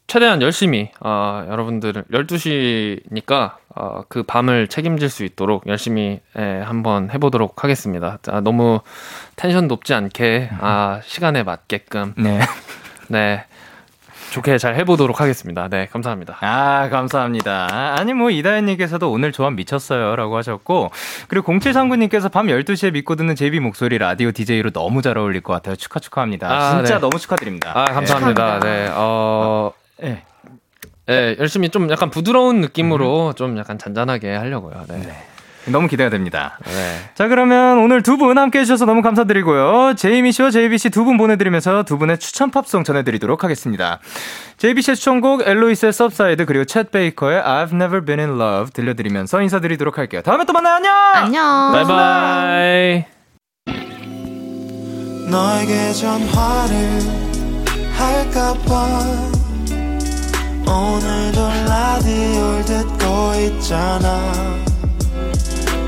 최대한 열심히, 어, 여러분들, 12시니까, 어, 그 밤을 책임질 수 있도록 열심히, 예, 한번 해보도록 하겠습니다. 자, 너무 텐션 높지 않게, 아, 시간에 맞게끔, 네. 네, 좋게 잘 해보도록 하겠습니다. 네, 감사합니다. 아, 감사합니다. 아니, 뭐, 이다현님께서도 오늘 조합 미쳤어요. 라고 하셨고, 그리고 0739님께서 밤 12시에 믿고 듣는 제비 목소리 라디오 DJ로 너무 잘 어울릴 것 같아요. 축하, 축하합니다. 아, 진짜 네. 너무 축하드립니다. 아, 감사합니다. 축하합니다. 네, 어, 네. 네, 열심히 좀 약간 부드러운 느낌으로 좀 약간 잔잔하게 하려고요. 네. 네. 너무 기대가 됩니다. 자, 그러면 오늘 두 분 함께 해주셔서 너무 감사드리고요. 제이미 씨와 제이비 씨 두 분 보내드리면서 두 분의 추천 팝송 전해드리도록 하겠습니다. 제이비 씨의 추천곡 엘로이즈의 Subside 그리고 챗 베이커의 I've Never Been in Love 들려드리면서 인사드리도록 할게요. 다음에 또 만나요. 안녕! 안녕. 바이바이. 너에게 전화를 할까봐 오늘도 라디오를 듣고 있잖아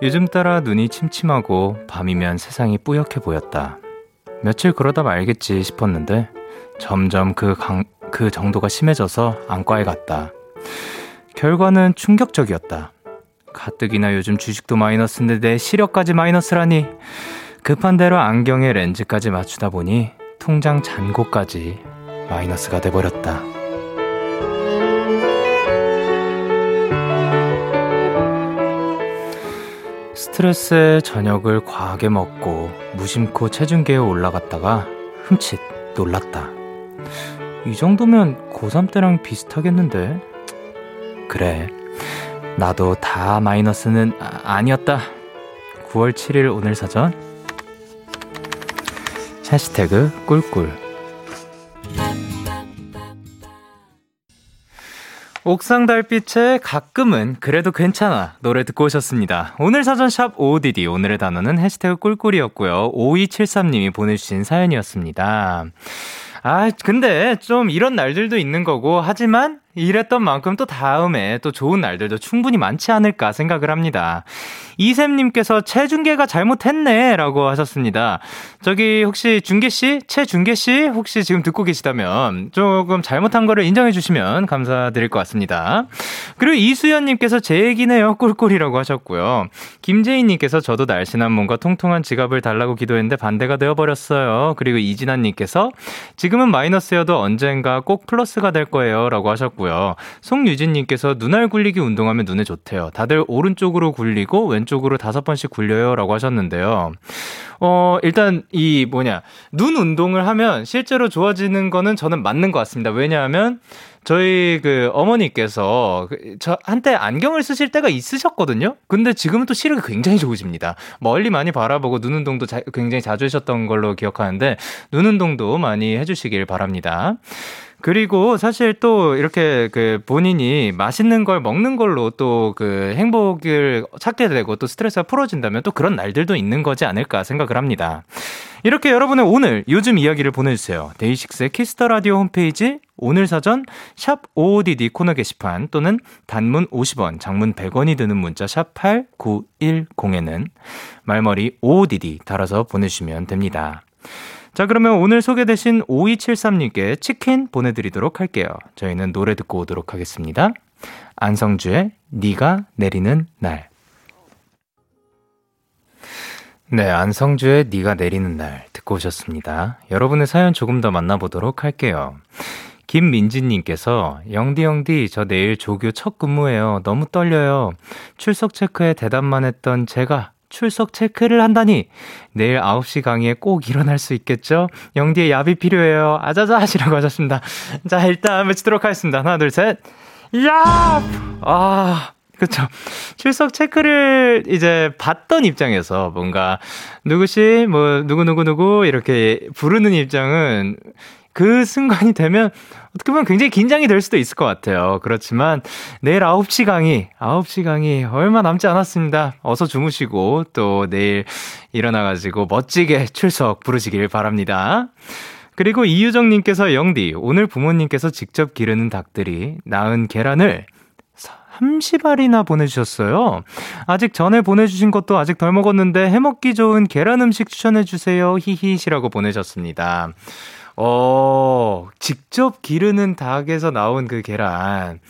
요즘 따라 눈이 침침하고 밤이면 세상이 뿌옇게 보였다. 며칠 그러다 말겠지 싶었는데 점점 그, 강, 그 정도가 심해져서 안과에 갔다. 결과는 충격적이었다. 가뜩이나 요즘 주식도 마이너스인데 내 시력까지 마이너스라니. 급한 대로 안경에 렌즈까지 맞추다 보니 통장 잔고까지 마이너스가 돼버렸다. 스트레스에 저녁을 과하게 먹고 무심코 체중계에 올라갔다가 흠칫 놀랐다. 이 정도면 고3 때랑 비슷하겠는데? 그래. 나도 다 마이너스는 아, 아니었다. 9월 7일 오늘 사전. 해시태그 꿀꿀. 옥상 달빛에 가끔은 그래도 괜찮아 노래 듣고 오셨습니다. 오늘 사전샵 OODD 오늘의 단어는 해시태그 꿀꿀이었고요. 5273님이 보내주신 사연이었습니다. 아, 근데 좀 이런 날들도 있는 거고, 하지만 이랬던 만큼 또 다음에 또 좋은 날들도 충분히 많지 않을까 생각을 합니다. 이샘님께서 최중계가 잘못했네 라고 하셨습니다. 저기 혹시 중계씨? 최중계씨? 혹시 지금 듣고 계시다면 조금 잘못한 거를 인정해 주시면 감사드릴 것 같습니다. 그리고 이수연님께서 제 얘기네요. 꿀꿀이라고 하셨고요. 김재인님께서 저도 날씬한 몸과 통통한 지갑을 달라고 기도했는데 반대가 되어버렸어요. 그리고 이진아님께서 지금은 마이너스여도 언젠가 꼭 플러스가 될 거예요. 라고 하셨고 요. 송유진님께서 눈알 굴리기 운동하면 눈에 좋대요. 다들 오른쪽으로 굴리고 왼쪽으로 다섯 번씩 굴려요. 라고 하셨는데요. 어, 일단 이 뭐냐. 눈 운동을 하면 실제로 좋아지는 거는 저는 맞는 것 같습니다. 왜냐하면 저희 그 어머니께서 그저 한때 안경을 쓰실 때가 있으셨거든요. 근데 지금은 또 시력이 굉장히 좋으십니다. 멀리 많이 바라보고 눈 운동도 자, 굉장히 자주 하셨던 걸로 기억하는데 눈 운동도 많이 해주시길 바랍니다. 그리고 사실 또 이렇게 그 본인이 맛있는 걸 먹는 걸로 또 그 행복을 찾게 되고 또 스트레스가 풀어진다면 또 그런 날들도 있는 거지 않을까 생각을 합니다. 이렇게 여러분의 오늘 요즘 이야기를 보내주세요. 데이식스의 키스터 라디오 홈페이지 오늘 사전 샵 55DD 코너 게시판 또는 단문 50원, 장문 100원이 드는 문자 샵 8910에는 말머리 55DD 달아서 보내주시면 됩니다. 자, 그러면 오늘 소개되신 5273님께 치킨 보내드리도록 할게요. 저희는 노래 듣고 오도록 하겠습니다. 안성주의 네가 내리는 날. 네, 안성주의 네가 내리는 날 듣고 오셨습니다. 여러분의 사연 조금 더 만나보도록 할게요. 김민지님께서 영디 영디 저 내일 조교 첫 근무예요. 너무 떨려요. 출석 체크에 대답만 했던 제가 출석 체크를 한다니 내일 9시 강의에 꼭 일어날 수 있겠죠? 영디의 야비 필요해요. 아자자 하시라고 하셨습니다. 자 일단 외치도록 하겠습니다. 하나 둘 셋. 야! 아 그쵸. 출석 체크를 이제 받던 입장에서 뭔가 누구시, 뭐, 누구누구누구 이렇게 부르는 입장은 그 순간이 되면 어떻게 보면 굉장히 긴장이 될 수도 있을 것 같아요. 그렇지만 내일 9시 강의, 9시 강의 얼마 남지 않았습니다. 어서 주무시고 또 내일 일어나가지고 멋지게 출석 부르시길 바랍니다. 그리고 이유정님께서 영디, 오늘 부모님께서 직접 기르는 닭들이 낳은 계란을 30알이나 보내주셨어요. 아직 전에 보내주신 것도 아직 덜 먹었는데 해먹기 좋은 계란 음식 추천해주세요. 히히시라고 보내셨습니다. 어, 직접 기르는 닭에서 나온 그 계란.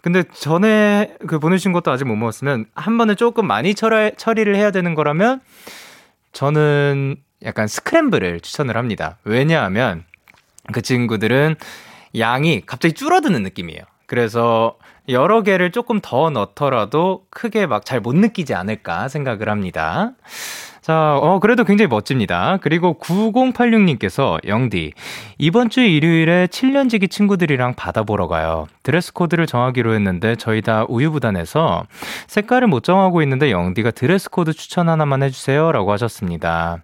근데 전에 그 보내주신 것도 아직 못 먹었으면 한 번에 조금 많이 처리, 처리를 해야 되는 거라면 저는 약간 스크램블을 추천을 합니다. 왜냐하면 그 친구들은 양이 갑자기 줄어드는 느낌이에요. 그래서 여러 개를 조금 더 넣더라도 크게 막 잘 못 느끼지 않을까 생각을 합니다. 자, 어, 그래도 굉장히 멋집니다. 그리고 9086님께서, 영디, 이번 주 일요일에 7년지기 친구들이랑 바다 보러 가요. dress code를 정하기로 했는데, 저희 다 우유부단해서 색깔을 못 정하고 있는데, 영디가 dress code 추천 하나만 해주세요. 라고 하셨습니다.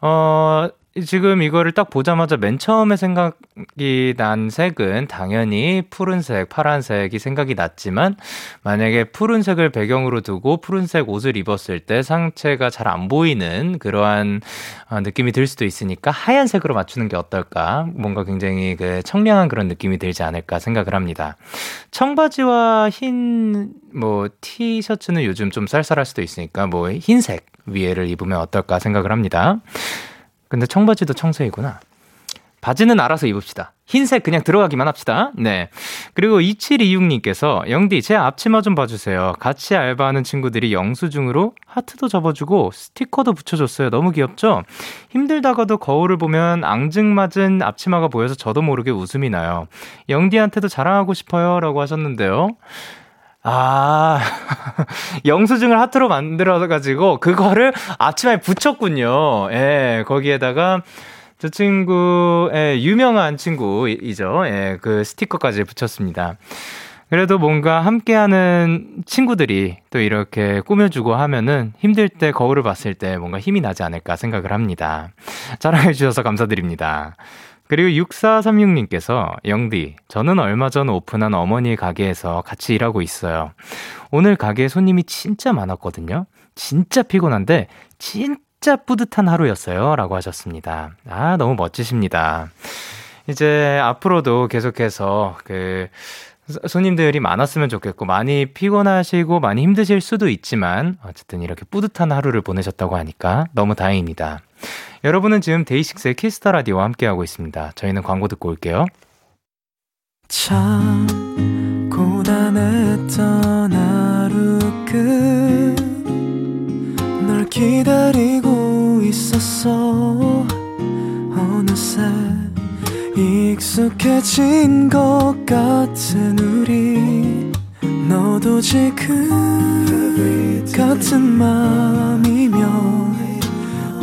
어, 지금 이거를 딱 보자마자 맨 처음에 생각이 난 색은 당연히 푸른색, 파란색이 생각이 났지만 만약에 푸른색을 배경으로 두고 푸른색 옷을 입었을 때 상체가 잘 안 보이는 그러한 어, 느낌이 들 수도 있으니까 하얀색으로 맞추는 게 어떨까? 뭔가 굉장히 그 청량한 그런 느낌이 들지 않을까 생각을 합니다. 청바지와 흰 뭐 티셔츠는 요즘 좀 쌀쌀할 수도 있으니까 뭐 흰색 위에를 입으면 어떨까 생각을 합니다. 근데 청바지도 청색이구나. 바지는 알아서 입읍시다. 흰색 그냥 들어가기만 합시다. 네. 그리고 2726님께서 영디 제 앞치마 좀 봐주세요. 같이 알바하는 친구들이 영수증으로 하트도 접어주고 스티커도 붙여줬어요. 너무 귀엽죠? 힘들다가도 거울을 보면 앙증맞은 앞치마가 보여서 저도 모르게 웃음이 나요. 영디한테도 자랑하고 싶어요. 라고 하셨는데요. 아, [laughs] 영수증을 하트로 만들어가지고, 그거를 앞치마에 붙였군요. 예, 거기에다가, 저 친구의 유명한 친구이죠. 예, 그 스티커까지 붙였습니다. 그래도 뭔가 함께하는 친구들이 또 이렇게 꾸며주고 하면은 힘들 때 거울을 봤을 때 뭔가 힘이 나지 않을까 생각을 합니다. 자랑해주셔서 감사드립니다. 그리고 6436님께서 영디, 저는 얼마 전 오픈한 어머니의 가게에서 같이 일하고 있어요. 오늘 가게에 손님이 진짜 많았거든요. 진짜 피곤한데 진짜 뿌듯한 하루였어요. 라고 하셨습니다. 아, 너무 멋지십니다. 이제 앞으로도 계속해서 그 소- 손님들이 많았으면 좋겠고 많이 피곤하시고 많이 힘드실 수도 있지만 어쨌든 이렇게 뿌듯한 하루를 보내셨다고 하니까 너무 다행입니다. 여러분은 지금 데이식스의 키스터 라디오와 함께하고 있습니다. 저희는 광고 듣고 올게요. 참 고단했던 하루 끝널 기다리고 있었어 어느새 익숙해진 것 같은 우리 너도 지금 같은 맘이면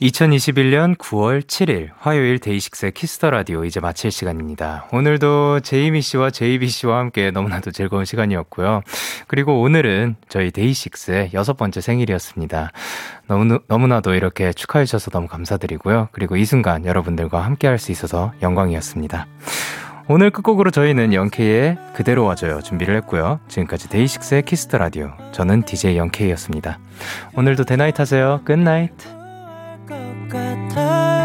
2021년 9월 7일 화요일 데이식스의 키스터 라디오 이제 마칠 시간입니다. 오늘도 제이미 씨와 제이비 씨와 함께 너무나도 즐거운 시간이었고요. 그리고 오늘은 저희 데이식스의 여섯 번째 생일이었습니다. 너무, 너무나도 이렇게 축하해 주셔서 너무 감사드리고요. 그리고 이 순간 여러분들과 함께 할 수 있어서 영광이었습니다. 오늘 끝곡으로 저희는 영케이의 그대로 와줘요 준비를 했고요. 지금까지 데이식스의 Kiss the Radio 저는 DJ 영케이였습니다. 오늘도 데나잇 하세요. good night. kata